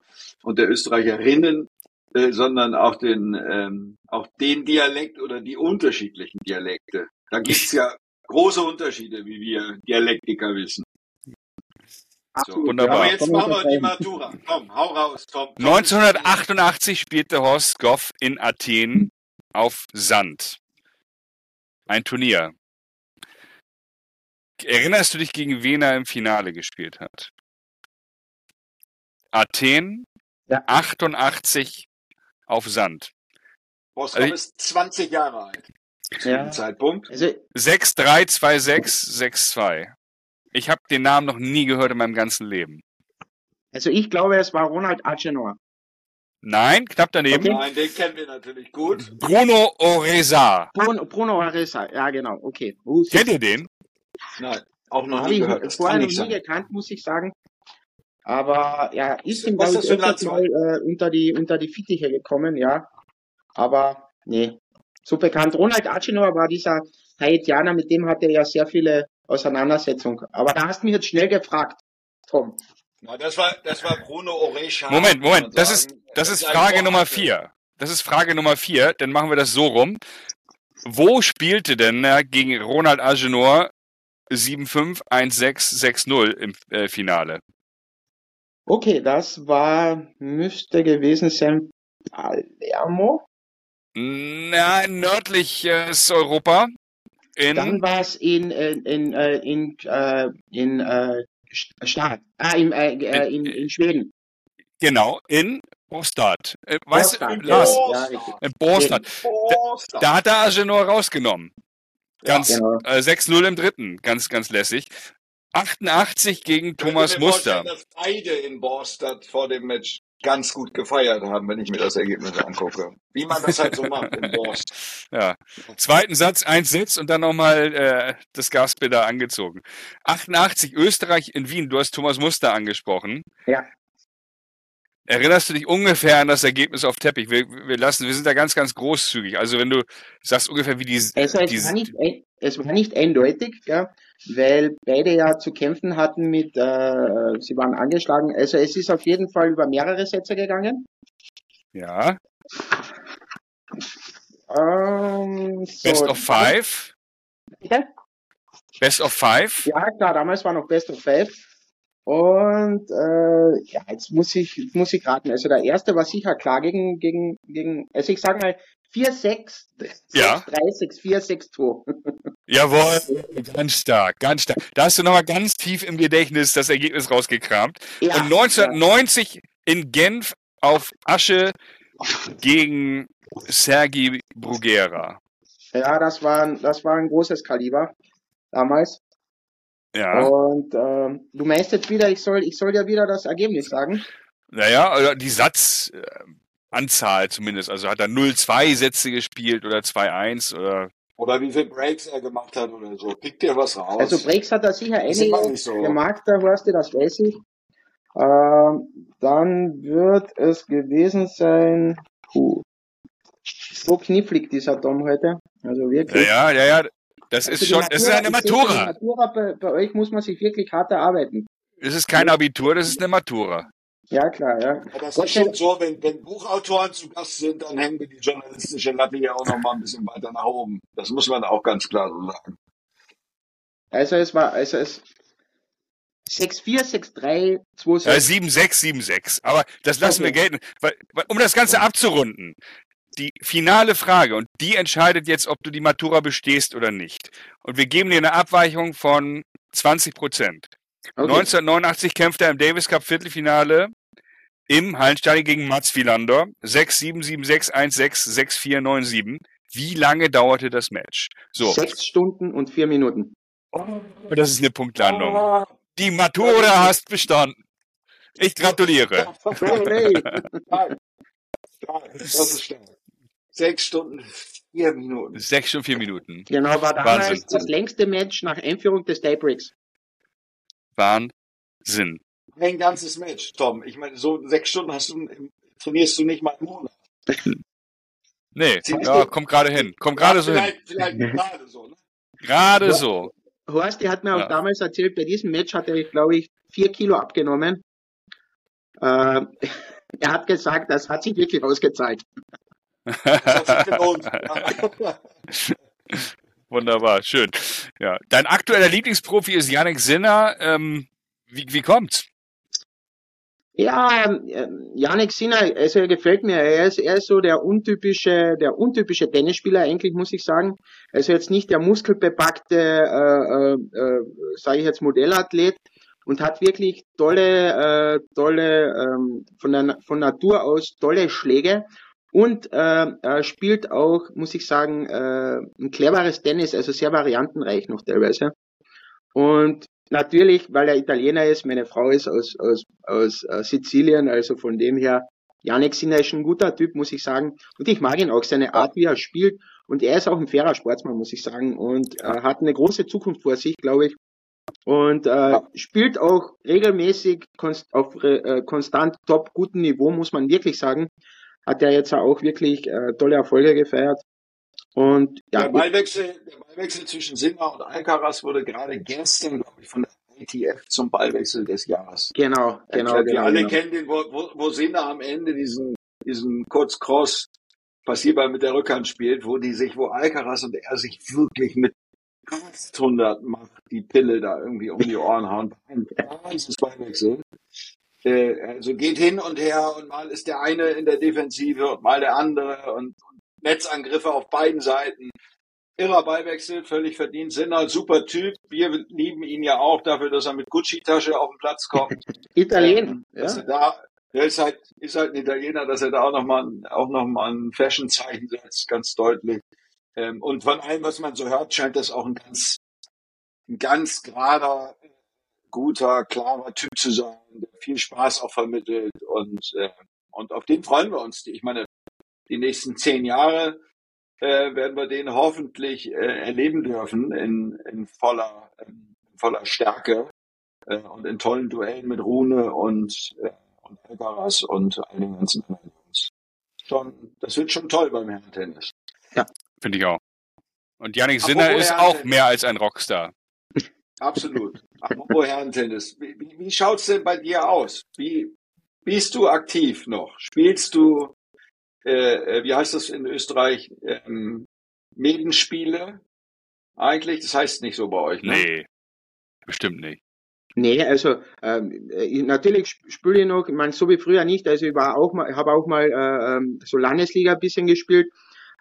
und der Österreicherinnen, äh, sondern auch den, ähm, auch den Dialekt oder die unterschiedlichen Dialekte. Da gibt's ja große Unterschiede, wie wir Dialektiker wissen. Absolut, wunderbar. Aber jetzt machen wir die. Matura. Komm, hau raus, Tom. 1988 spielte Horst Goff in Athen auf Sand. Ein Turnier. Erinnerst du dich, gegen wen er im Finale gespielt hat? Athen, Ja. 88 auf Sand. Boskop Also ist 20 Jahre alt. Zu Ja. dem Zeitpunkt. Also 6-3-2-6-6-2. Ich habe den Namen noch nie gehört in meinem ganzen Leben. Also ich glaube, es war Ronald Agenor. Nein, knapp daneben. Okay. Nein, den kennen wir natürlich gut. Bruno Oresa. Bruno, Bruno Aresa, ja genau, okay. Uh, Kennt ihr den? Nein, auch noch Habe nie ich gehört. Das vorher noch nicht nie sein. gekannt, muss ich sagen. Aber ja, ist ihm, glaube ist ich, öfters mal äh, unter, die, unter die Fittiche gekommen, ja. Aber nee, so bekannt. Ronald Agenor war dieser Haitianer, mit dem hatte er ja sehr viele Auseinandersetzungen. Aber da hast du mich jetzt schnell gefragt, Tom. Na, das war, das war Bruno Orecha. Moment, Moment, das ist. Das ist Frage Nummer vier. Das ist Frage Nummer vier, dann machen wir das so rum. Wo spielte denn er gegen Ronald Agenor 7-5, 1-6, 6-0 im äh, Finale? Okay, das war, müsste gewesen sein, Palermo. Na, nördliches Europa. Dann In, war es in, in, in, äh, in, äh, in äh, St- Staat, ah, in, äh, äh, in, in Schweden. genau, in Bostad. Äh, weißt du, Lars, ja, in Bostad. Bostad. Da hat er Agenor rausgenommen. Ganz, Genau. äh, 6-0 im dritten. Ganz, ganz lässig. 88 gegen Ich Thomas Muster. vorstellen, Dass beide in Bostad vor dem Match ganz gut gefeiert haben, wenn ich mir das Ergebnis angucke. Wie man das halt so macht in Bostad. Ja. Zweiten Satz, eins Sitz und dann nochmal äh, das Gaspedal angezogen. 88, Österreich in Wien. Du hast Thomas Muster angesprochen. Ja. Erinnerst du dich ungefähr an das Ergebnis auf Teppich? Wir, wir lassen, wir sind da ganz, ganz großzügig. Also wenn du sagst ungefähr wie die, es die war nicht, es war nicht eindeutig, ja, weil beide ja zu kämpfen hatten mit, äh, sie waren angeschlagen. Also es ist auf jeden Fall über mehrere Sätze gegangen. ja, Ähm, so, Best of Five. Bitte? Best of Five. Ja, klar, damals war noch Best of Five. Und äh, ja, jetzt muss ich jetzt muss ich raten. Also der erste war sicher klar gegen gegen gegen. Also ich sage mal 4-6, Ja. 6-3, 6-4, 6-2. Jawohl, ganz stark, ganz stark. Da hast du nochmal ganz tief im Gedächtnis das Ergebnis rausgekramt. Ja, Und 1990 in Genf auf Asche gegen Sergi Bruguera. ja, das war ein- das war ein großes Kaliber damals. Ja, Und ähm, du meinst jetzt wieder, ich soll ich soll dir wieder das Ergebnis sagen. naja, oder die Satzanzahl zumindest. Also hat er 0-2 Sätze gespielt oder 2-1 oder. Oder wie viele Breaks er gemacht hat oder so. Pickt dir was raus. Also Breaks hat er sicher einige so. gemacht, der Horst, das weiß ich. Ähm, dann wird es gewesen sein, puh, so knifflig dieser Dom heute. Also Ja, wirklich. ja, ja, ja. Das Also ist schon, das ist eine Matura. die Matura bei, bei euch muss man sich wirklich hart erarbeiten. Das ist kein Abitur, das ist eine Matura. Ja, klar, ja. Ja, das ist schon so, wenn, wenn Buchautoren zu Gast sind, dann hängen wir die journalistische Latte ja auch noch mal ein bisschen weiter nach oben. Das muss man auch ganz klar so sagen. Also es war, also es 6-4, 6-3, 2-6. Ja, 7-6, 7-6. Aber das lassen wir Okay. gelten. Weil, weil, um das Ganze abzurunden, die finale Frage, und die entscheidet jetzt, ob du die Matura bestehst oder nicht. Und wir geben dir eine Abweichung von 20 Prozent. Okay. 1989 kämpfte er im Davis Cup Viertelfinale im Hallenstadion gegen Mats Wielander. 6-7, 7-6, 1-6, 6-4, 9-7. Wie lange dauerte das Match? So, Sechs Stunden und vier Minuten. das ist eine Punktlandung. Die Matura hast bestanden. Ich gratuliere. Stark. Stark. Das ist stark. Sechs Stunden, vier Minuten. Sechs Stunden, vier Minuten. genau, war damals Wahnsinn. das längste Match nach Einführung des Daybreaks. Wahnsinn. Ein ganzes Match, Tom. Ich meine, so sechs Stunden hast du, trainierst du nicht mal im Monat. Nee, ja, kommt gerade hin. Kommt gerade so hin. vielleicht, gerade so, ne? Gerade so. Horst, der hat mir Ja. auch damals erzählt, bei diesem Match hat er, glaube ich, vier Kilo abgenommen. Äh, er hat gesagt, das hat sich wirklich ausgezahlt. Wunderbar, schön. Ja, dein aktueller Lieblingsprofi ist Yannick Sinner. Ähm, wie, wie kommt's? Ja, ähm, Janik Sinner, also er gefällt mir. Er ist, er ist so der untypische, der untypische Tennisspieler eigentlich, muss ich sagen. Also jetzt nicht der muskelbepackte, äh, äh, äh, sage ich jetzt Modellathlet und hat wirklich tolle, äh, tolle ähm, von der von Natur aus tolle Schläge und äh, er spielt auch, muss ich sagen, äh, ein cleveres Tennis, also sehr variantenreich noch teilweise. Und natürlich, weil er Italiener ist, meine Frau ist aus, aus, aus äh, Sizilien, also von dem her, Janik Sinner ist ein guter Typ, muss ich sagen. Und ich mag ihn auch, seine Art, wie er spielt. Und er ist auch ein fairer Sportsmann, muss ich sagen. Und äh, hat eine große Zukunft vor sich, glaube ich. Und äh, Ja. spielt auch regelmäßig konst auf äh, konstant top gutem Niveau, muss man wirklich sagen. Hat er jetzt auch wirklich äh, tolle Erfolge gefeiert. Und ja, Der Ballwechsel, der Ballwechsel zwischen Sinner und Alcaraz wurde gerade gestern, glaube ich, von der ITF zum Ballwechsel des Jahres. genau, genau. wir genau, alle genau. kennen den, wo, wo, wo Sinner am Ende diesen, diesen Kurz-Cross passierbar mit der Rückhand spielt, wo die sich, wo Alcaraz und er sich wirklich mit 800 macht die Pille da irgendwie um die Ohren hauen. Ein Wahnsinnsballwechsel. Äh, also geht hin und her und mal ist der eine in der Defensive und mal der andere und, und Netzangriffe auf beiden Seiten. Irrer Ballwechsel, völlig verdient. Sinner, super Typ. Wir lieben ihn ja auch dafür, dass er mit Gucci-Tasche auf den Platz kommt. Italiener, Ähm, ja. Er da, der ist halt, ist halt ein Italiener, dass er da auch nochmal, auch noch mal ein Fashion-Zeichen setzt, ganz deutlich. Ähm, und von allem, was man so hört, scheint das auch ein ganz, ein ganz gerader, guter, klarer Typ zu sein, der viel Spaß auch vermittelt und, äh, und auf den freuen wir uns. Ich meine, die nächsten zehn Jahre äh, werden wir den hoffentlich äh, erleben dürfen in, in voller, in voller Stärke äh, und in tollen Duellen mit Rune und, äh, und Alcaraz und all den ganzen anderen Jungs. Schon, das wird schon toll beim Herren-Tennis. Finde ich auch. Und Yannick Sinner ist auch mehr als ein Rockstar. Absolut. Apropos Herren-Tennis. Wie, wie, schaut's denn bei dir aus? Wie bist du aktiv noch? Spielst du, äh, äh, wie heißt das in Österreich, ähm, Medenspiele? Eigentlich, das heißt nicht so bei euch, ne? Nee, bestimmt nicht. Nee, also ähm, ich, natürlich sp- spiele ich noch, ich meine, so wie früher nicht, also ich war auch mal, habe auch mal äh, ähm, so Landesliga ein bisschen gespielt.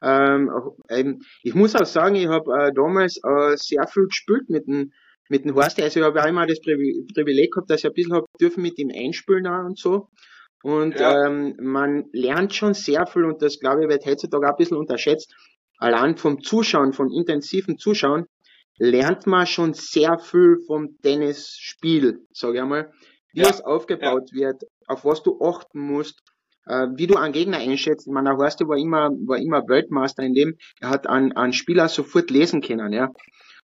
Ähm, auch, ähm, ich muss auch sagen, ich habe äh, damals äh, sehr viel gespielt mit dem mit dem Horst, also ich habe auch immer das Privi- Privileg gehabt, dass ich ein bisschen hab dürfen mit ihm einspielen auch und so. Und Ja. ähm, man lernt schon sehr viel und das glaube ich wird heutzutage auch ein bisschen unterschätzt. Allein vom Zuschauen, vom intensiven Zuschauen, lernt man schon sehr viel vom Tennisspiel, sage ich einmal, wie Ja, es aufgebaut wird, auf was du achten musst, äh, wie du einen Gegner einschätzt. Ich meine, der Horst war immer, war immer Weltmeister in dem, er hat einen, einen Spieler sofort lesen können, ja.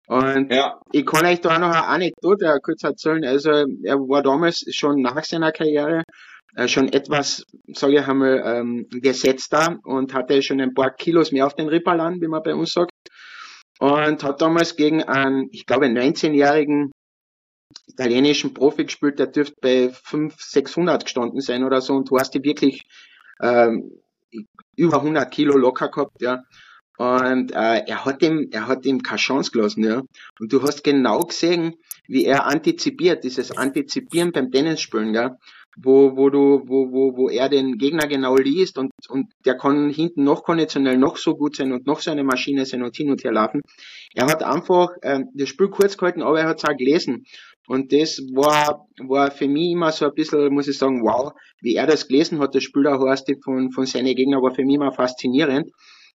Und Ja. ich kann euch da noch eine Anekdote kurz erzählen. Also er war damals schon nach seiner Karriere äh, schon etwas, sage ich einmal, ähm, gesetzter und hatte schon ein paar Kilos mehr auf den Ripperlern, wie man bei uns sagt. Und hat damals gegen einen, ich glaube, 19-jährigen italienischen Profi gespielt, der dürfte bei 500, 600 gestanden sein oder so und du hast die wirklich ähm, über 100 Kilo locker gehabt, ja. Und äh, er hat ihm, er hat ihm keine Chance gelassen, ja. Und du hast genau gesehen, wie er antizipiert, dieses Antizipieren beim Tennisspielen, ja. Wo, wo du, wo, wo, wo er den Gegner genau liest und, und der kann hinten noch konditionell noch so gut sein und noch so eine Maschine sein und hin und her laufen. Er hat einfach ähm, das Spiel kurz gehalten, aber er hat es auch gelesen. Und das war, war für mich immer so ein bisschen, muss ich sagen, wow, wie er das gelesen hat, das Spiel der Horst von, von seinen Gegnern, war für mich immer faszinierend.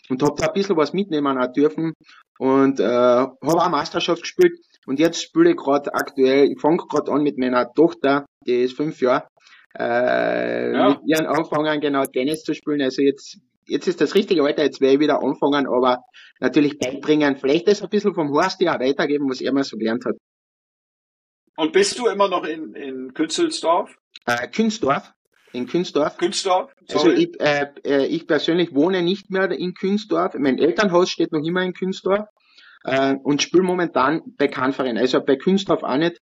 Und hab da ein bisschen was mitnehmen auch dürfen. Und äh, habe auch Meisterschaft gespielt. Und jetzt spiele ich gerade aktuell, ich fange gerade an mit meiner Tochter, die ist fünf Jahre, äh, Ja. mit ihren Anfangern genau Tennis zu spielen. Also jetzt, jetzt ist das richtige Alter, jetzt werde ich wieder anfangen, aber natürlich beibringen, vielleicht das ein bisschen vom Horst ja weitergeben, was er mal so gelernt hat. Und bist du immer noch in, in Künzelsdorf? Äh, Künstdorf, in Künstdorf. Künstdorf? Also ich, äh, äh, ich persönlich wohne nicht mehr in Künstdorf. Mein Elternhaus steht noch immer in Künstdorf äh, und spiele momentan bei keinem Verein. Also bei Künstdorf auch nicht.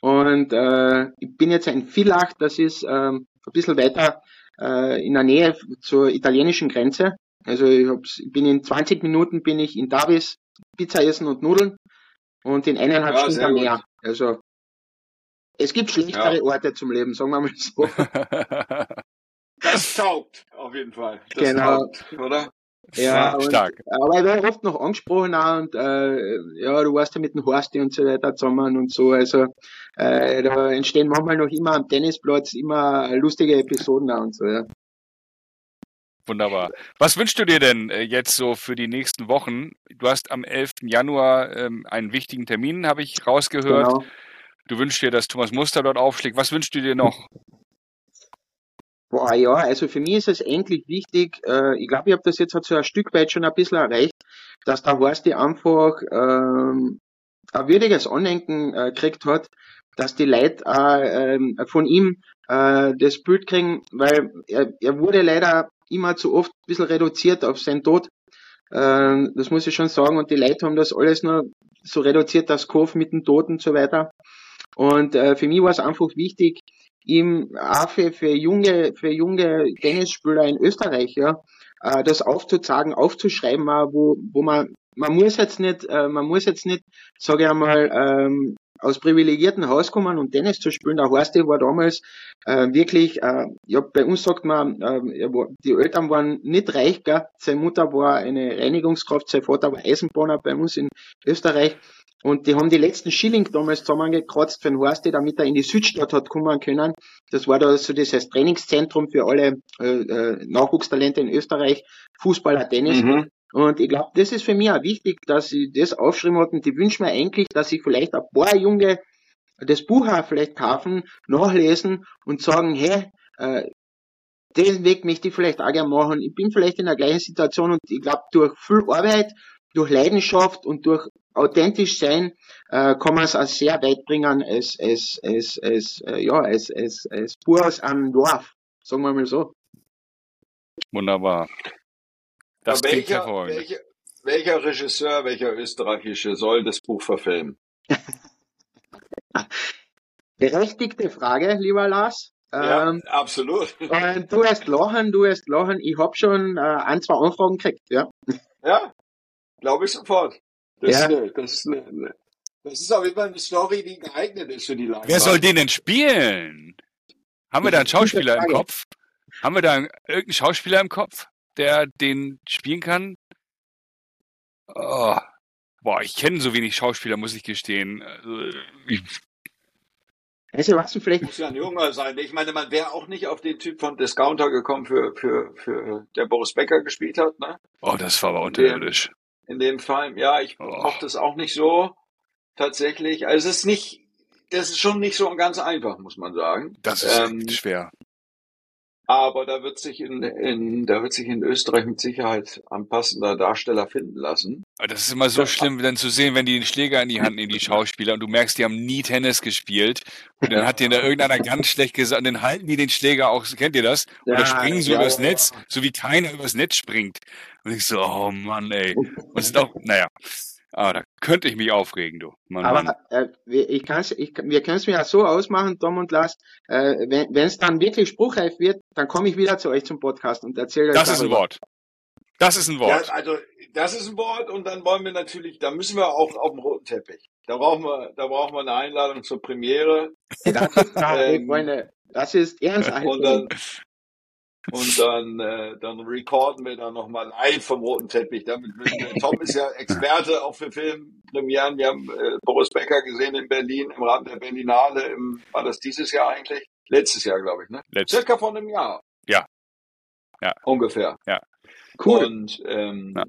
Und äh, ich bin jetzt in Villach, das ist ähm, ein bisschen weiter äh, in der Nähe zur italienischen Grenze. Also ich, hab's, ich bin in 20 Minuten bin ich in Davis, Pizza essen und Nudeln und in eineinhalb Ja, Stunden. Meer. Also es gibt schlechtere Ja. Orte zum Leben, sagen wir mal so. Das taugt, auf jeden Fall. Das Genau. taugt, oder? Ja, und, stark. aber ich werde oft noch angesprochen auch und äh, ja, du warst ja mit dem Horsti und so weiter zusammen und so. Also äh, da entstehen manchmal noch immer am Tennisplatz immer lustige Episoden auch und so, ja. Wunderbar. Was wünschst du dir denn äh, jetzt so für die nächsten Wochen? Du hast am 11. Januar ähm, einen wichtigen Termin, habe ich rausgehört. Genau. Du wünschst dir, dass Thomas Muster dort aufschlägt. Was wünschst du dir noch? Boah, ja, also für mich ist es endlich wichtig, äh, ich glaube, ich habe das jetzt halt so ein Stück weit schon ein bisschen erreicht, dass der Horsti einfach ähm, ein würdiges Andenken äh, gekriegt hat, dass die Leute äh, ähm, von ihm äh, das Bild kriegen, weil er, er wurde leider immer zu oft ein bisschen reduziert auf seinen Tod. Ähm, das muss ich schon sagen. Und die Leute haben das alles nur so reduziert, das Kopf mit dem Tod und so weiter. Und äh, für mich war es einfach wichtig, ihm auch für, für junge, für junge Tennisspieler in Österreich, ja, äh, das aufzuzeigen, aufzuschreiben, wo, wo man, man muss jetzt nicht, äh, man muss jetzt nicht, sage ich einmal, ähm, aus privilegierten Haus kommen und Tennis zu spielen. Der Horst, war damals äh, wirklich, äh, ja, bei uns sagt man, äh, die Eltern waren nicht reich, gell? seine Mutter war eine Reinigungskraft, sein Vater war Eisenbahner bei uns in Österreich. Und die haben die letzten Schilling damals zusammengekratzt für den Horst, damit er in die Südstadt hat kommen können. Das war da so dieses Trainingszentrum für alle äh, äh, Nachwuchstalente in Österreich, Fußballer, Tennis. Mhm. Und ich glaube, das ist für mich auch wichtig, dass ich das aufschreiben hat. Und ich wünsche mir eigentlich, dass ich vielleicht ein paar Junge das Buch auch vielleicht kaufen, nachlesen und sagen, hey, äh, den Weg möchte ich vielleicht auch gerne machen. Ich bin vielleicht in der gleichen Situation und ich glaube, durch viel Arbeit, durch Leidenschaft und durch authentisch sein, äh, kann man es auch sehr weit bringen als, als, als, als, äh, ja, als, als, als pur aus einem Dorf. Sagen wir mal so. Wunderbar. Das Aber klingt welcher, hervorragend. welcher, welcher Regisseur, welcher österreichische soll das Buch verfilmen? Berechtigte Frage, lieber Lars. Ja, Ähm, absolut. äh, du hast lachen, du hast lachen. Ich hab schon äh, ein, zwei Anfragen gekriegt, ja. Ja, glaube ich sofort. Das, Ja. ist eine, das, ist eine, das ist auf jeden Fall eine Story, die geeignet ist für die Leinwand. Wer soll den denn spielen? Haben wir da einen Schauspieler im. Kopf? Haben wir da einen- irgendeinen Schauspieler im Kopf, der den spielen kann? Oh. Boah, ich kenne so wenig Schauspieler, muss ich gestehen. Also, ich, Also was du vielleicht Muss ja ein Junger sein. Ich meine, man wäre auch nicht auf den Typ von Discounter gekommen, für, für, für der Boris Becker gespielt hat, ne? oh, das war aber unterirdisch. In dem Fall. Ja, ich Oh. mochte es auch nicht so. Tatsächlich. Also es ist nicht, das ist schon nicht so ganz einfach, muss man sagen. Das ist Ähm, schwer. Aber da wird sich in, in, da wird sich in Österreich mit Sicherheit ein passender Darsteller finden lassen. Das ist immer so schlimm, dann zu sehen, wenn die den Schläger in die Hand nehmen, die Schauspieler, und du merkst, die haben nie Tennis gespielt. Und dann hat denen da irgendeiner ganz schlecht gesagt, und dann halten die den Schläger auch, kennt ihr das? Oder Ja, springen so ja, übers ja. Netz, so wie keiner übers Netz springt. Und ich so, oh Mann, ey. Und ist auch, naja. Ah, da könnte ich mich aufregen, du. Mann, Mann. Aber äh, wir- ich kann's, ich, wir können es mir ja so ausmachen, Tom und Lars, äh, wenn es dann wirklich spruchreif wird, dann komme ich wieder zu euch zum Podcast und erzähle euch Das ist ein darüber. Wort. Das ist ein Ja, Wort. also das ist ein Wort und dann wollen wir natürlich, da müssen wir auch auf dem roten Teppich. Da brauchen wir, da brauchen wir eine Einladung zur Premiere Das ist, ja, Ähm, Freunde, das ist ernst. und dann und dann äh, dann recorden wir dann nochmal live vom roten Teppich. Damit müssen wir, Tom ist ja Experte auch für Filmpremieren. Wir haben äh, Boris Becker gesehen in Berlin im Rahmen der Berlinale. Im, war das dieses Jahr eigentlich? Letztes Jahr, glaube ich, ne? Letztes. Circa vor einem Jahr. Ja. Ja. Ungefähr. Cool. Und ähm, Ja.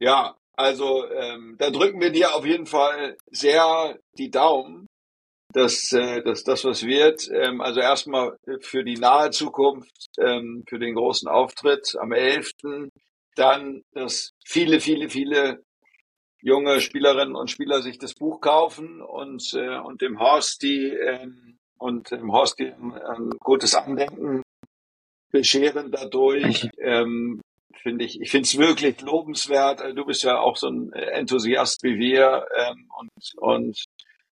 ja. also ähm, da drücken wir dir auf jeden Fall sehr die Daumen, dass, äh, dass das was wird. Ähm, also erstmal für die nahe Zukunft, ähm, für den großen Auftritt am 11. Dann, dass viele, viele, viele junge Spielerinnen und Spieler sich das Buch kaufen und, äh, und dem Horst die ähm, und dem Horst die ein, ein gutes Andenken bescheren dadurch. Ähm, finde ich, ich finde es wirklich lobenswert. Du bist ja auch so ein Enthusiast wie wir ähm, und und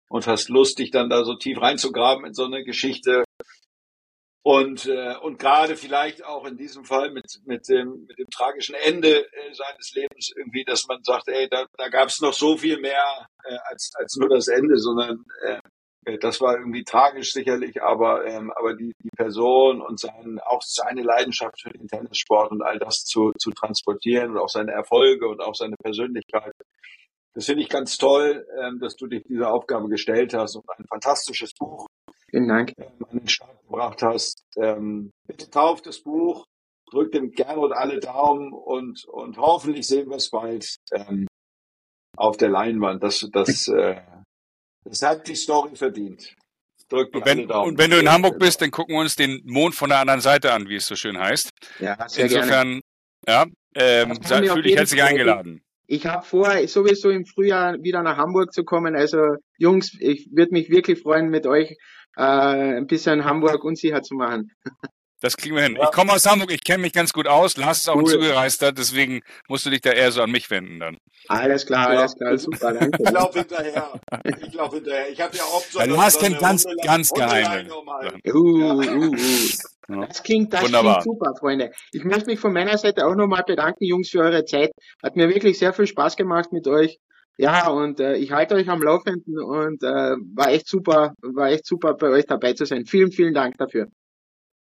und hast Lust, dich dann da so tief reinzugraben in so eine Geschichte. Und äh, und gerade vielleicht auch in diesem Fall mit mit dem mit dem tragischen Ende äh, seines Lebens irgendwie, dass man sagt, ey, da, da gab es noch so viel mehr äh, als als nur das Ende, sondern äh, das war irgendwie tragisch sicherlich, aber ähm, aber die die Person und sein auch seine Leidenschaft für den Tennissport und all das zu zu transportieren und auch seine Erfolge und auch seine Persönlichkeit. Das finde ich ganz toll, ähm, dass du dich dieser Aufgabe gestellt hast und ein fantastisches Buch Vielen Dank. ähm, an den Start gebracht hast. Ähm, bitte kauft das Buch, drückt dem Gernot alle Daumen und, und hoffentlich sehen wir es bald ähm, auf der Leinwand. Das, das, äh, das hat die Story verdient. Drückt Und wenn, und wenn du in Hamburg bist, dann gucken wir uns den Mond von der anderen Seite an, wie es so schön heißt. Ja, sehr gerne. Insofern, ja, ähm, fühle dich jeden herzlich eingeladen. Ich habe vor, sowieso im Frühjahr wieder nach Hamburg zu kommen. Also Jungs, ich würde mich wirklich freuen, mit euch äh, ein bisschen Hamburg unsicher zu machen. Das kriegen wir hin. Ja. Ich komme aus Hamburg, ich kenne mich ganz gut aus. Lars ist auch ein Cool. Zugereister, deswegen musst du dich da eher so an mich wenden dann. Alles klar, alles klar, super, danke. Ich laufe hinterher. Ich laufe hinterher. Ich habe ja oft so Ja, eine, Lars so kennt ganz- Hundele- ganz geheime. Sachen. Uh, uh, uh. Das klingt, das Wunderbar. klingt super, Freunde. Ich möchte mich von meiner Seite auch nochmal bedanken, Jungs, für eure Zeit. Hat mir wirklich sehr viel Spaß gemacht mit euch. Ja, und äh, ich halte euch am Laufenden und äh, war echt super, war echt super bei euch dabei zu sein. Vielen, vielen Dank dafür.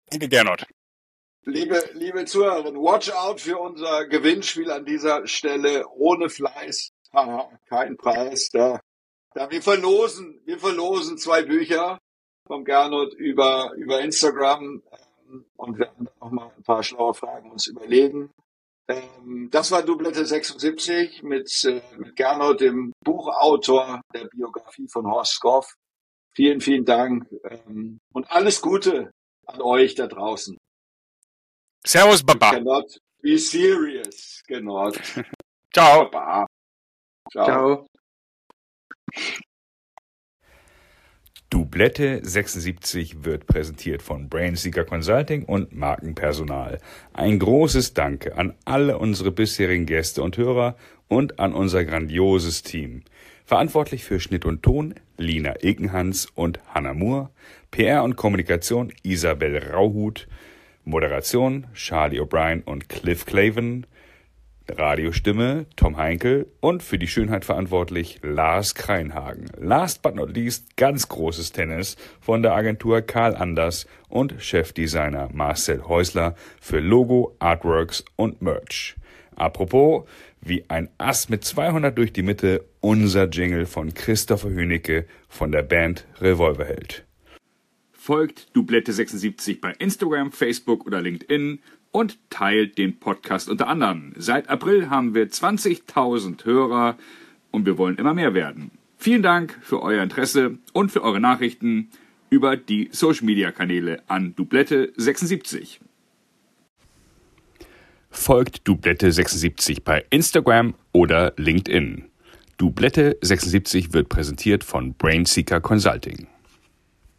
Danke, Gernot. Liebe, liebe Zuhörerinnen, watch out für unser Gewinnspiel an dieser Stelle. Ohne Fleiß, haha, kein Preis. Da, da wir verlosen, wir verlosen zwei Bücher vom Gernot über, über Instagram ähm, und werden auch mal ein paar schlaue Fragen uns überlegen. Ähm, das war Doublette 76 mit, äh, mit Gernot, dem Buchautor der Biografie von Horst Skoff. Vielen, vielen Dank ähm, und alles Gute an euch da draußen. Servus, Baba. Cannot be serious. Cannot. Ciao. Baba. Ciao. Ciao. Doublette 76 wird präsentiert von Brainseeker Consulting und Markenpersonal. Ein großes Danke an alle unsere bisherigen Gäste und Hörer und an unser grandioses Team. Verantwortlich für Schnitt und Ton Lina Ekenhans und Hannah Moore, PR und Kommunikation Isabel Rauhut, Moderation Charlie O'Brien und Cliff Claven, Radiostimme Tom Heinkel und für die Schönheit verantwortlich Lars Kreinhagen. Last but not least ganz großes Tennis von der Agentur Karl Anders und Chefdesigner Marcel Häusler für Logo, Artworks und Merch. Apropos, wie ein Ass mit 200 durch die Mitte, unser Jingle von Christopher Hünecke von der Band Revolverheld. Folgt Doublette 76 bei Instagram, Facebook oder LinkedIn und teilt den Podcast unter anderem. Seit April haben wir 20.000 Hörer und wir wollen immer mehr werden. Vielen Dank für euer Interesse und für eure Nachrichten über die Social Media Kanäle an Doublette 76. Folgt Dublette76 bei Instagram oder LinkedIn. Dublette76 wird präsentiert von Brainseeker Consulting.